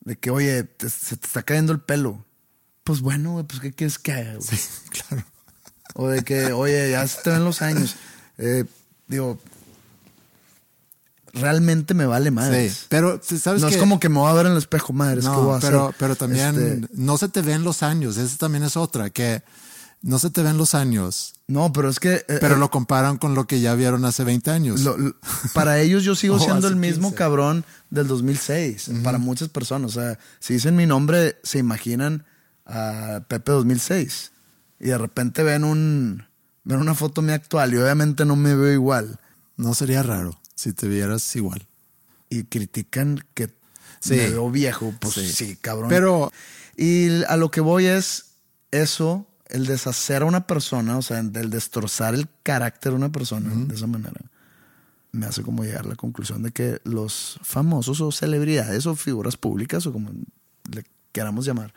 de que, oye, te- se te está cayendo el pelo. Pues bueno, pues ¿qué quieres que haga? Sí, claro. O de que, oye, ya se te ven los años. Eh, digo, realmente me vale madre. Sí, pero ¿sabes no qué? es como que me voy a ver en el espejo, madre, es que voy No, a pero, hacer, pero también este, no se te ven los años. Esa también es otra, que no se te ven los años, no, pero es que... eh, pero eh, lo comparan con lo que ya vieron hace 20 años. Lo- lo- para ellos yo sigo siendo el mismo 15. cabrón del 2006. Para muchas personas. O sea, si dicen mi nombre, se imaginan a Pepe 2006. Y de repente ven un ven una foto mía actual y obviamente no me veo igual. No sería raro si te vieras igual. Y critican que Sí. me veo viejo. Pues sí, Sí. cabrón. Pero Y a lo que voy es eso, el deshacer a una persona, o sea, el destrozar el carácter de una persona de esa manera, me hace como llegar a la conclusión de que los famosos o celebridades o figuras públicas o como le queramos llamar,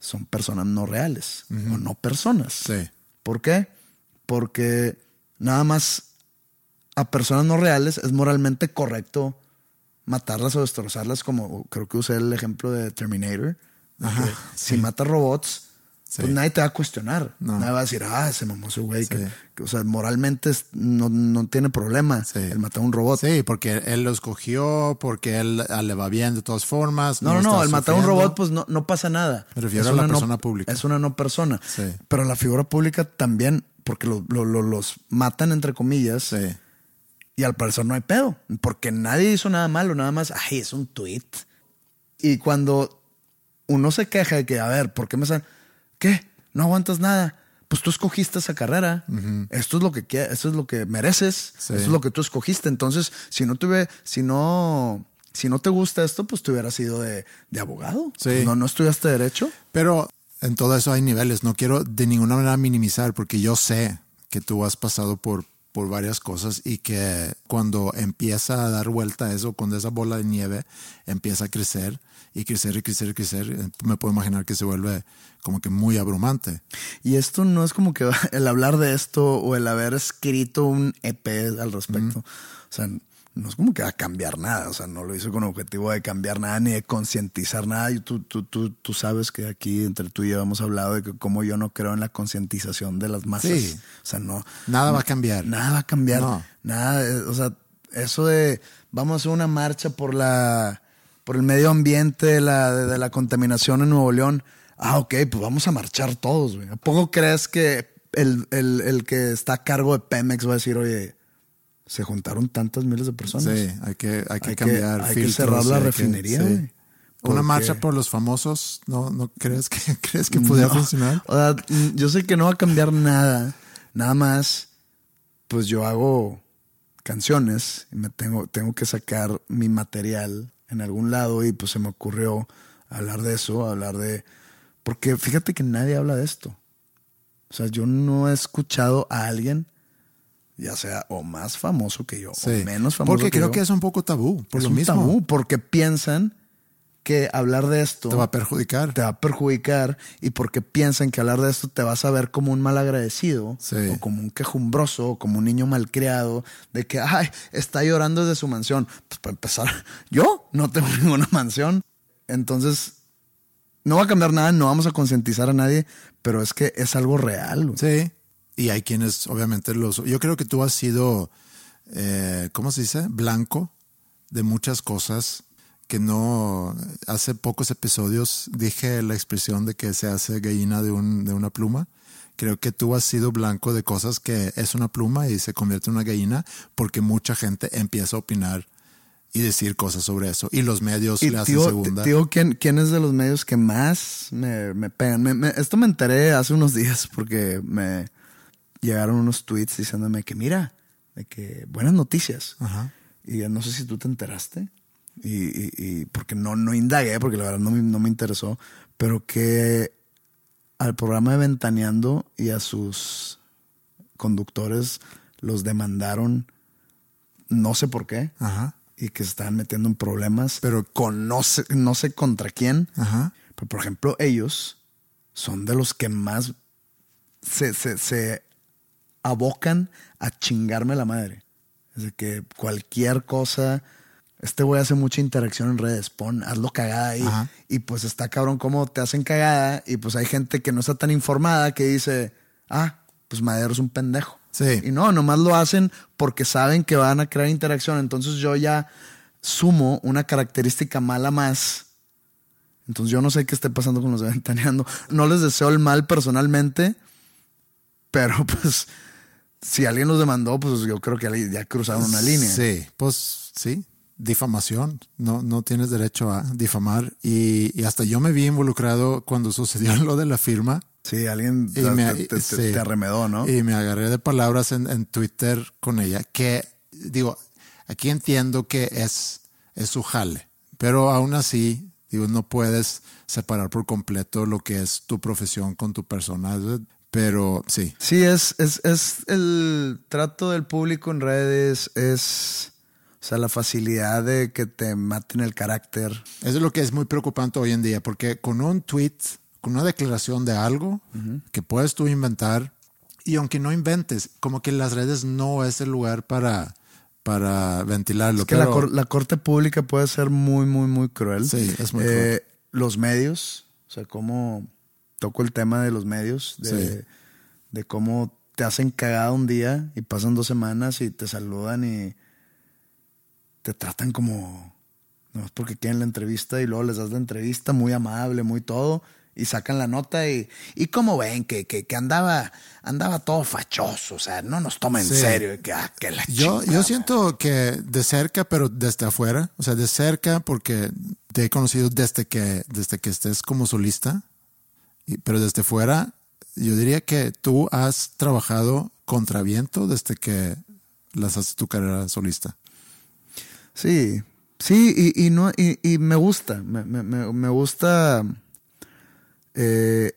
son personas no reales o no personas. sí, ¿Por qué? Porque nada más a personas no reales es moralmente correcto matarlas o destrozarlas, como creo que usé el ejemplo de Terminator. Ajá, Si matas robots, Sí. pues nadie te va a cuestionar. No. Nadie va a decir, ah, ese mamó ese güey. que- Sí. que, o sea, moralmente no, no tiene problema el matar a un robot. sí, porque él lo escogió, porque él ah, le va bien de todas formas. No, no, no, al matar a un robot, pues no, no pasa nada. Me refiero Es a la no- persona pública. Es una no persona. Sí. Pero la figura pública también, porque lo- lo- lo- los matan entre comillas. Sí, Y al parecer no hay pedo, porque nadie hizo nada malo, nada más, ay, es un tweet. Y cuando uno se queja de que, a ver, ¿por qué me salen? ¿Qué? ¿No aguantas nada? Pues tú escogiste esa carrera. Esto es lo que esto es lo que mereces. Sí. Esto es lo que tú escogiste. Entonces, si no tuve, si no, si no te gusta esto, pues tú hubieras sido de, de abogado. Sí. Pues no, no estudiaste derecho. Pero en todo eso hay niveles. No quiero de ninguna manera minimizar porque yo sé que tú has pasado por, por varias cosas y que cuando empieza a dar vuelta eso, cuando esa bola de nieve empieza a crecer y crecer y crecer y crecer, eh, me puedo imaginar que se vuelve como que muy abrumante. Y esto no es como que el hablar de esto o el haber escrito un EP al respecto. O sea, no es como que va a cambiar nada. O sea, no lo hizo con objetivo de cambiar nada ni de concientizar nada. Y tú, tú, tú, tú sabes que aquí entre tú y yo hemos hablado de que como yo no creo en la concientización de las masas. Sí. O sea, no. Nada va a cambiar. Nada va a cambiar. No. Nada. eh, O sea, eso de vamos a hacer una marcha por la por el medio ambiente de la, de, de la contaminación en Nuevo León. Ah, ok, pues vamos a marchar todos, güey. ¿A poco crees que el, el- el que está a cargo de Pemex va a decir, oye, se juntaron tantas miles de personas? Sí, hay que, hay que Hay que- cambiar. hay que cerrar la hay que- refinería, sí. Una marcha por los famosos, ¿no, no crees que crees que pudiera No. funcionar? O sea, yo sé que no va a cambiar nada. Nada más, pues yo hago canciones y me tengo, tengo que sacar mi material en algún lado y pues se me ocurrió hablar de eso, hablar de... Porque fíjate que nadie habla de esto. O sea, yo no he escuchado a alguien, ya sea o más famoso que yo, Sí. o menos famoso Porque que creo yo. que es un poco tabú, por es lo un mismo. tabú, porque piensan que hablar de esto Te va a perjudicar. te va a perjudicar y porque piensan que hablar de esto te vas a ver como un mal agradecido Sí. o como un quejumbroso o como un niño malcriado de que, ay, está llorando desde su mansión. Pues para empezar, yo no tengo ninguna mansión. Entonces, no va a cambiar nada, no vamos a concientizar a nadie, pero es que es algo real. güey. Sí. Y hay quienes, obviamente, los. Yo creo que tú has sido, eh, ¿cómo se dice? Blanco de muchas cosas que no. Hace pocos episodios dije la expresión de que se hace gallina de, un, de una pluma. Creo que tú has sido blanco de cosas que es una pluma y se convierte en una gallina porque mucha gente empieza a opinar y decir cosas sobre eso. Y los medios Y le hacen tío, segunda. tío, ¿quién, quién es de los medios que más me, me pegan? Me- me- esto me enteré hace unos días porque me llegaron unos tweets diciéndome que mira, de que buenas noticias. Ajá. Y no sé si tú te enteraste. Y, y- y porque no, no indagué, porque la verdad no me, no me interesó. Pero que al programa de Ventaneando y a sus conductores los demandaron, no sé por qué Ajá. y que se estaban metiendo en problemas, pero con no sé, no sé contra quién. Ajá. Pero, por ejemplo, ellos son de los que más se, se, se abocan a chingarme la madre. Es de que cualquier cosa, este güey hace mucha interacción en redes, pon, hazlo cagada ahí. Ajá. Y pues está cabrón cómo te hacen cagada y pues hay gente que no está tan informada que dice, ah, pues Madero es un pendejo. Sí. Y no, nomás lo hacen porque saben que van a crear interacción. Entonces yo ya sumo una característica mala más. Entonces yo no sé qué esté pasando con los de Ventaneando. No les deseo el mal personalmente, pero pues si alguien los demandó, pues yo creo que ya cruzaron una línea. Sí, pues sí, difamación. No, no tienes derecho a difamar. Y, y hasta yo me vi involucrado cuando sucedió lo de la firma. Sí, alguien Y te, me, te- te- sí. te arremedó, ¿no? Y me agarré de palabras en, en Twitter con ella, que digo, aquí entiendo que es, es su jale, pero aún así, digo, no puedes separar por completo lo que es tu profesión con tu persona, pero sí. Sí, es, es, es el trato del público en redes, es o sea, la facilidad de que te maten el carácter. Eso es lo que es muy preocupante hoy en día, porque con un tweet, con una declaración de algo que puedes tú inventar, y aunque no inventes, como que las redes no es el lugar para, para ventilarlo. Es que la, pero- cor- la corte pública puede ser muy, muy, muy cruel. Sí, es muy Eh, cruel. Los medios, o sea, cómo toco el tema de los medios, de, Sí. de cómo te hacen cagada un día y pasan dos semanas y te saludan y te tratan como, no es porque quieren la entrevista y luego les das la entrevista muy amable, muy todo. Y sacan la nota y, y como ven que, que, que andaba, andaba todo fachoso, o sea, no nos toma en Sí. serio. que, ah, que la Yo, chingada. yo siento que de cerca, pero desde afuera, o sea, de cerca porque te he conocido desde que, desde que estés como solista, pero desde fuera, yo diría que tú has trabajado contra viento desde que lanzaste tu carrera solista. Sí, sí, y, y no, y, y me gusta, me, me- me- gusta eh,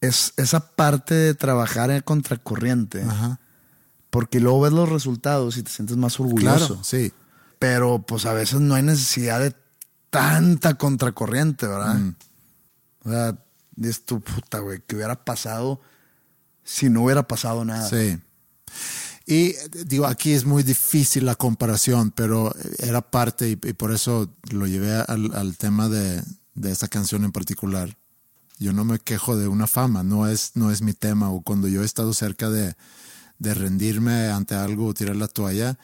es, esa parte de trabajar en contracorriente, Ajá. porque luego ves los resultados y te sientes más orgulloso. Claro, sí. Pero pues a veces no hay necesidad de tanta contracorriente, ¿verdad? Mm. O sea, dices tú, puta, güey, que hubiera pasado si no hubiera pasado nada. Sí. Y digo, aquí es muy difícil la comparación, pero era parte y, y por eso lo llevé al, al tema de, de esta canción en particular. Yo no me quejo de una fama, no es, no es mi tema. O cuando yo he estado cerca de, de rendirme ante algo o tirar la toalla,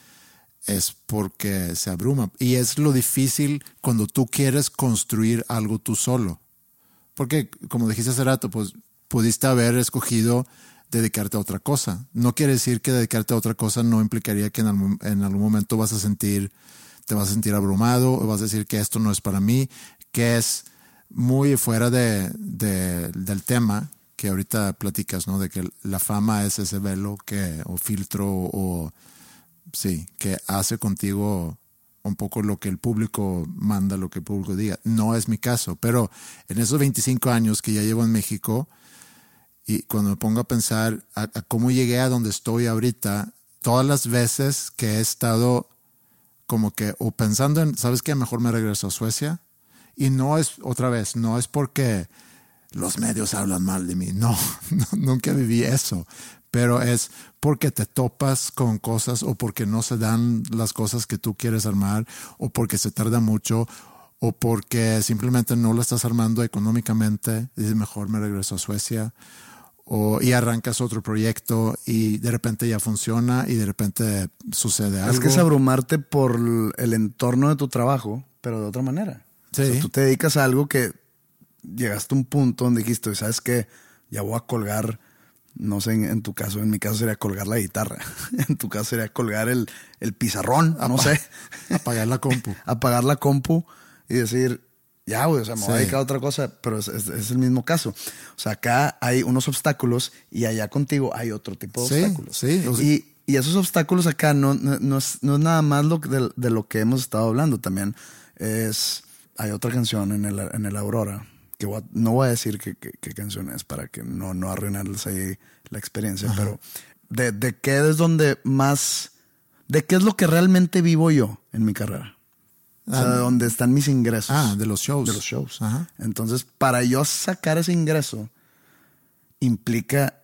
es porque se abruma. Y es lo difícil cuando tú quieres construir algo tú solo. Porque, como dijiste hace rato, pues pudiste haber escogido dedicarte a otra cosa. No quiere decir que dedicarte a otra cosa no implicaría que en algún, en algún momento vas a sentir te vas a sentir abrumado o vas a decir que esto no es para mí, que es muy fuera de, del tema que ahorita platicas, ¿no? De que la fama es ese velo que, o filtro, o sí, que hace contigo un poco lo que el público manda, lo que el público diga. No es mi caso, pero en esos 25 años que ya llevo en México, y cuando me pongo a pensar a, cómo llegué a donde estoy ahorita, todas las veces que he estado como que, o pensando en, ¿sabes qué? Mejor me regreso a Suecia. Y no es, otra vez, no es porque los medios hablan mal de mí. No, nunca viví eso. Pero es porque te topas con cosas o porque no se dan las cosas que tú quieres armar o porque se tarda mucho o porque simplemente no lo estás armando económicamente y mejor me regreso a Suecia o, y arrancas otro proyecto y de repente ya funciona y de repente sucede algo. Es que es abrumarte por el entorno de tu trabajo, pero de otra manera. Sí. tú te dedicas a algo que llegaste a un punto donde dijiste, ¿sabes qué? Ya voy a colgar, no sé, en, tu caso, en mi caso sería colgar la guitarra. en tu caso sería colgar el, el pizarrón, no sé. Apagar la compu. Apagar la compu y decir, ya, güey, o sea, me voy a dedicar a otra cosa, pero es, el mismo caso. O sea, acá hay unos obstáculos y allá contigo hay otro tipo de obstáculos. Sí, y, y, esos obstáculos acá no, no, es, nada más lo de, de, lo que hemos estado hablando también. Es, hay otra canción en el, en el Aurora, que no voy a decir qué, canción es para que no, no arruinarles ahí la experiencia, pero de, de qué es donde más, de qué es lo que realmente vivo yo en mi carrera. O sea, de ah. dónde están mis ingresos. Ah, de los shows. De los shows. Entonces, para yo sacar ese ingreso, implica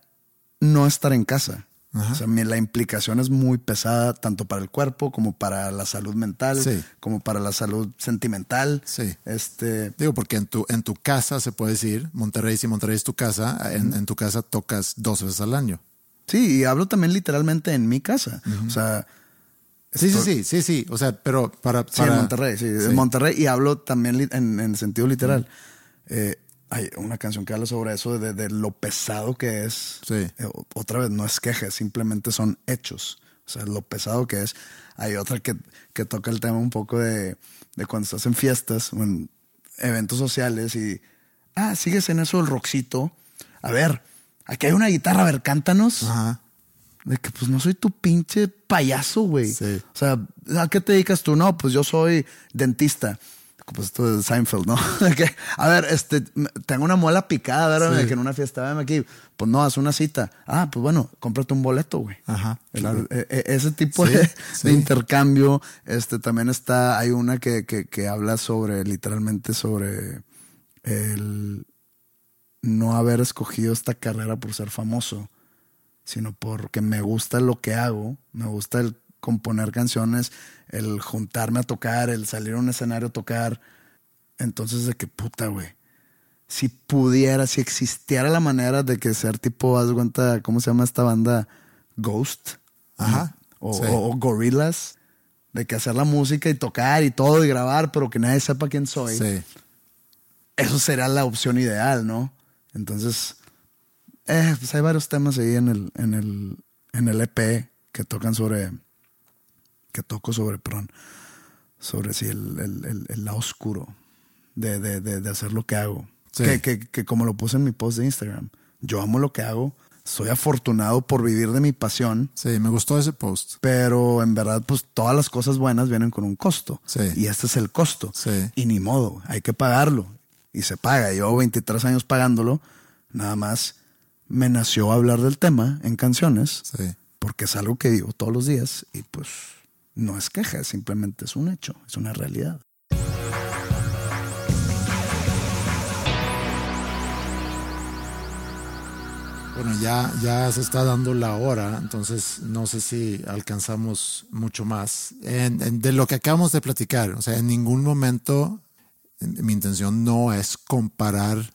no estar en casa. O sea, la implicación es muy pesada tanto para el cuerpo como para la salud mental, como para la salud sentimental. Sí. Este... Digo, porque en tu, en tu casa se puede decir, Monterrey, si Monterrey es tu casa, en, tu casa tocas dos veces al año. Sí, y hablo también literalmente en mi casa. O sea, Sí, sí, sí, sí, sí. O sea, pero para. Sí, en Monterrey, sí, En Monterrey y hablo también en, en sentido literal. Eh, hay una canción que habla sobre eso, de, lo pesado que es. Sí. Eh, otra vez, no es queja, simplemente son hechos. O sea, lo pesado que es. Hay otra que, que toca el tema un poco de, de cuando estás en fiestas o en eventos sociales y. Ah, sigues en eso del roxito. A ver, aquí hay una guitarra, a ver, cántanos. Ajá. De que pues no soy tu pinche payaso, güey. O sea, ¿a qué te dedicas tú? No, pues yo soy dentista. Pues esto es Seinfeld, ¿no? a ver, este, tengo una muela picada, ¿verdad? Que en una fiesta, ven aquí. Pues no, haz una cita. Ah, pues bueno, cómprate un boleto, güey. Ajá, claro. E, e, ese tipo de, intercambio, este, también está, hay una que, que, que habla sobre, literalmente sobre el no haber escogido esta carrera por ser famoso sino porque me gusta lo que hago, me gusta el componer canciones, el juntarme a tocar, el salir a un escenario a tocar. Entonces, de que puta, güey. Si pudiera, si existiera la manera de que ser tipo, haz cuenta, ¿cómo se llama esta banda? Ghost. Ajá. O, Gorillas. De que hacer la música y tocar y todo y grabar, pero que nadie sepa quién soy. Sí. Eso sería la opción ideal, ¿no? Entonces, eh, pues hay varios temas ahí en el, en el, en el EP que tocan sobre, que toco sobre, perdón, sobre sí, el, el, el, lado oscuro de, de, de, hacer lo que hago. Que, que, que, como lo puse en mi post de Instagram, yo amo lo que hago, soy afortunado por vivir de mi pasión. Sí, me gustó ese post. Pero en verdad, pues todas las cosas buenas vienen con un costo. Sí. Y este es el costo. Sí. Y ni modo, hay que pagarlo. Y se paga. Llevo 23 años pagándolo. Nada más me nació hablar del tema en canciones, porque es algo que digo todos los días y pues no es queja, simplemente es un hecho, es una realidad. Bueno, ya, ya se está dando la hora, entonces no sé si alcanzamos mucho más. de lo que acabamos de platicar, o sea, en ningún momento mi intención no es comparar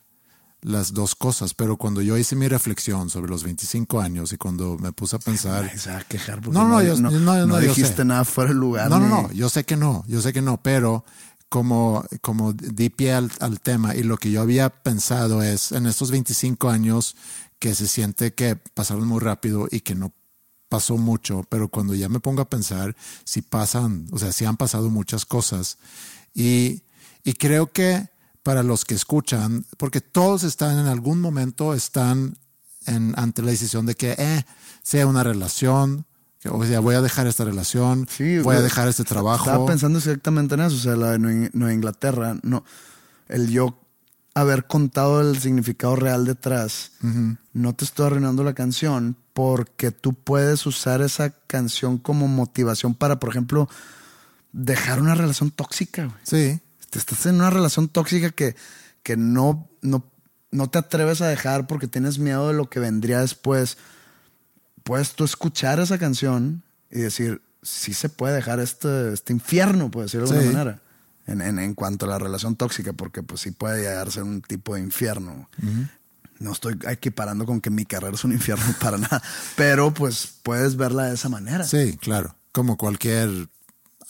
las dos cosas, pero cuando yo hice mi reflexión sobre los 25 años y cuando me puse a pensar... a quejar no, no, yo, no, no, no dijiste nada fuera del lugar. No, no, no, yo sé que no, yo sé que no, pero como, como di pie al, tema y lo que yo había pensado es en estos 25 años que se siente que pasaron muy rápido y que no pasó mucho, pero cuando ya me pongo a pensar, si pasan, o sea, si han pasado muchas cosas. Y, y creo que para los que escuchan, porque todos están en algún momento, están en, ante la decisión de que eh, sea una relación, que, o sea, voy a dejar esta relación, Sí, voy a dejar este trabajo. Estaba pensando exactamente en eso, o sea, la de Nue- Nueva Inglaterra, no, el yo haber contado el significado real detrás, no te estoy arruinando la canción porque tú puedes usar esa canción como motivación para, por ejemplo, dejar una relación tóxica. güey. Sí, Te estás en una relación tóxica que, que no, no, no te atreves a dejar porque tienes miedo de lo que vendría después. Puedes tú escuchar esa canción y decir, sí se puede dejar este, este infierno, por decirlo de alguna Sí. manera. En, en, en cuanto a la relación tóxica, porque pues sí puede llegar a ser un tipo de infierno. No estoy equiparando con que mi carrera es un infierno para nada, pero pues puedes verla de esa manera. sí, claro. Como cualquier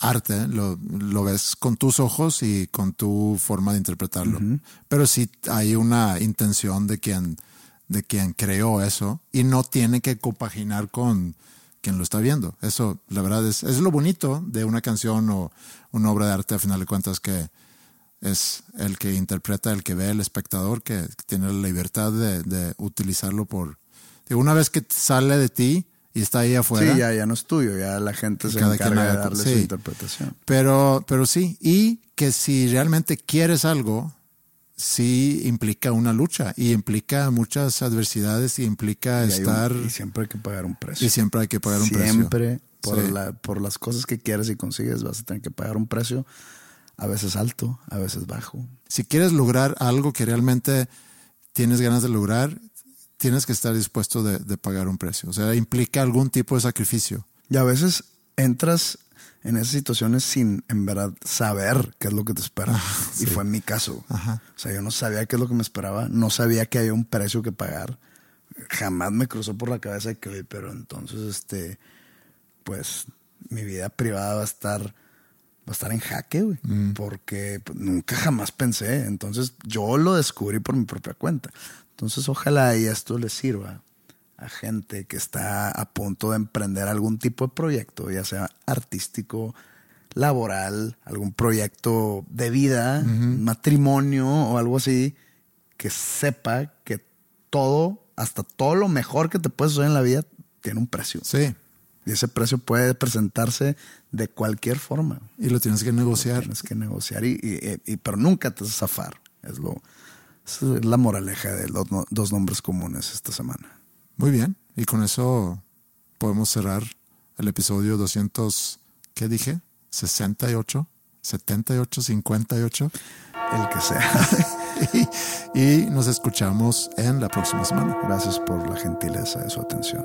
arte, lo, lo ves con tus ojos y con tu forma de interpretarlo. Pero sí hay una intención de quien, de quien creó eso y no tiene que compaginar con quien lo está viendo. Eso, la verdad, es, es lo bonito de una canción o una obra de arte, a final de cuentas, que es el que interpreta, el que ve, el espectador, que tiene la libertad de, de utilizarlo por... digo, una vez que sale de ti y está ahí afuera. Sí, ya, ya no es tuyo, ya la gente se Cada encarga de darle sí. su interpretación. Pero, pero sí, y que si realmente quieres algo, sí implica una lucha y implica muchas adversidades y implica Y hay un- estar... y siempre hay que pagar un precio. y siempre hay que pagar un Siempre precio. por, Sí. la- por las cosas que quieres y consigues vas a tener que pagar un precio, a veces alto, a veces bajo. Si quieres lograr algo que realmente tienes ganas de lograr, tienes que estar dispuesto de, de pagar un precio. O sea, implica algún tipo de sacrificio. Y a veces entras en esas situaciones sin en verdad saber qué es lo que te espera. Y fue en mi caso. Ajá. O sea, yo no sabía qué es lo que me esperaba, no sabía que había un precio que pagar. Jamás me cruzó por la cabeza que, "Oye, pero entonces, este, pues, mi vida privada va a estar, va a estar en jaque, güey. Porque pues, nunca jamás pensé. Entonces, yo lo descubrí por mi propia cuenta. Entonces, ojalá y esto le sirva a gente que está a punto de emprender algún tipo de proyecto, ya sea artístico, laboral, algún proyecto de vida, matrimonio o algo así, que sepa que todo, hasta todo lo mejor que te puedes hacer en la vida, tiene un precio. Sí. Y ese precio puede presentarse de cualquier forma. Y lo tienes que negociar. Tienes que negociar, y, y- y- pero nunca te vas a zafar. Es, lo, esa es la moraleja de los no- dos nombres comunes esta semana. Muy bien. Y con eso podemos cerrar el episodio 200, ¿qué dije? 68, 78, 58. El que sea. y, y nos escuchamos en la próxima semana. Gracias por la gentileza de su atención.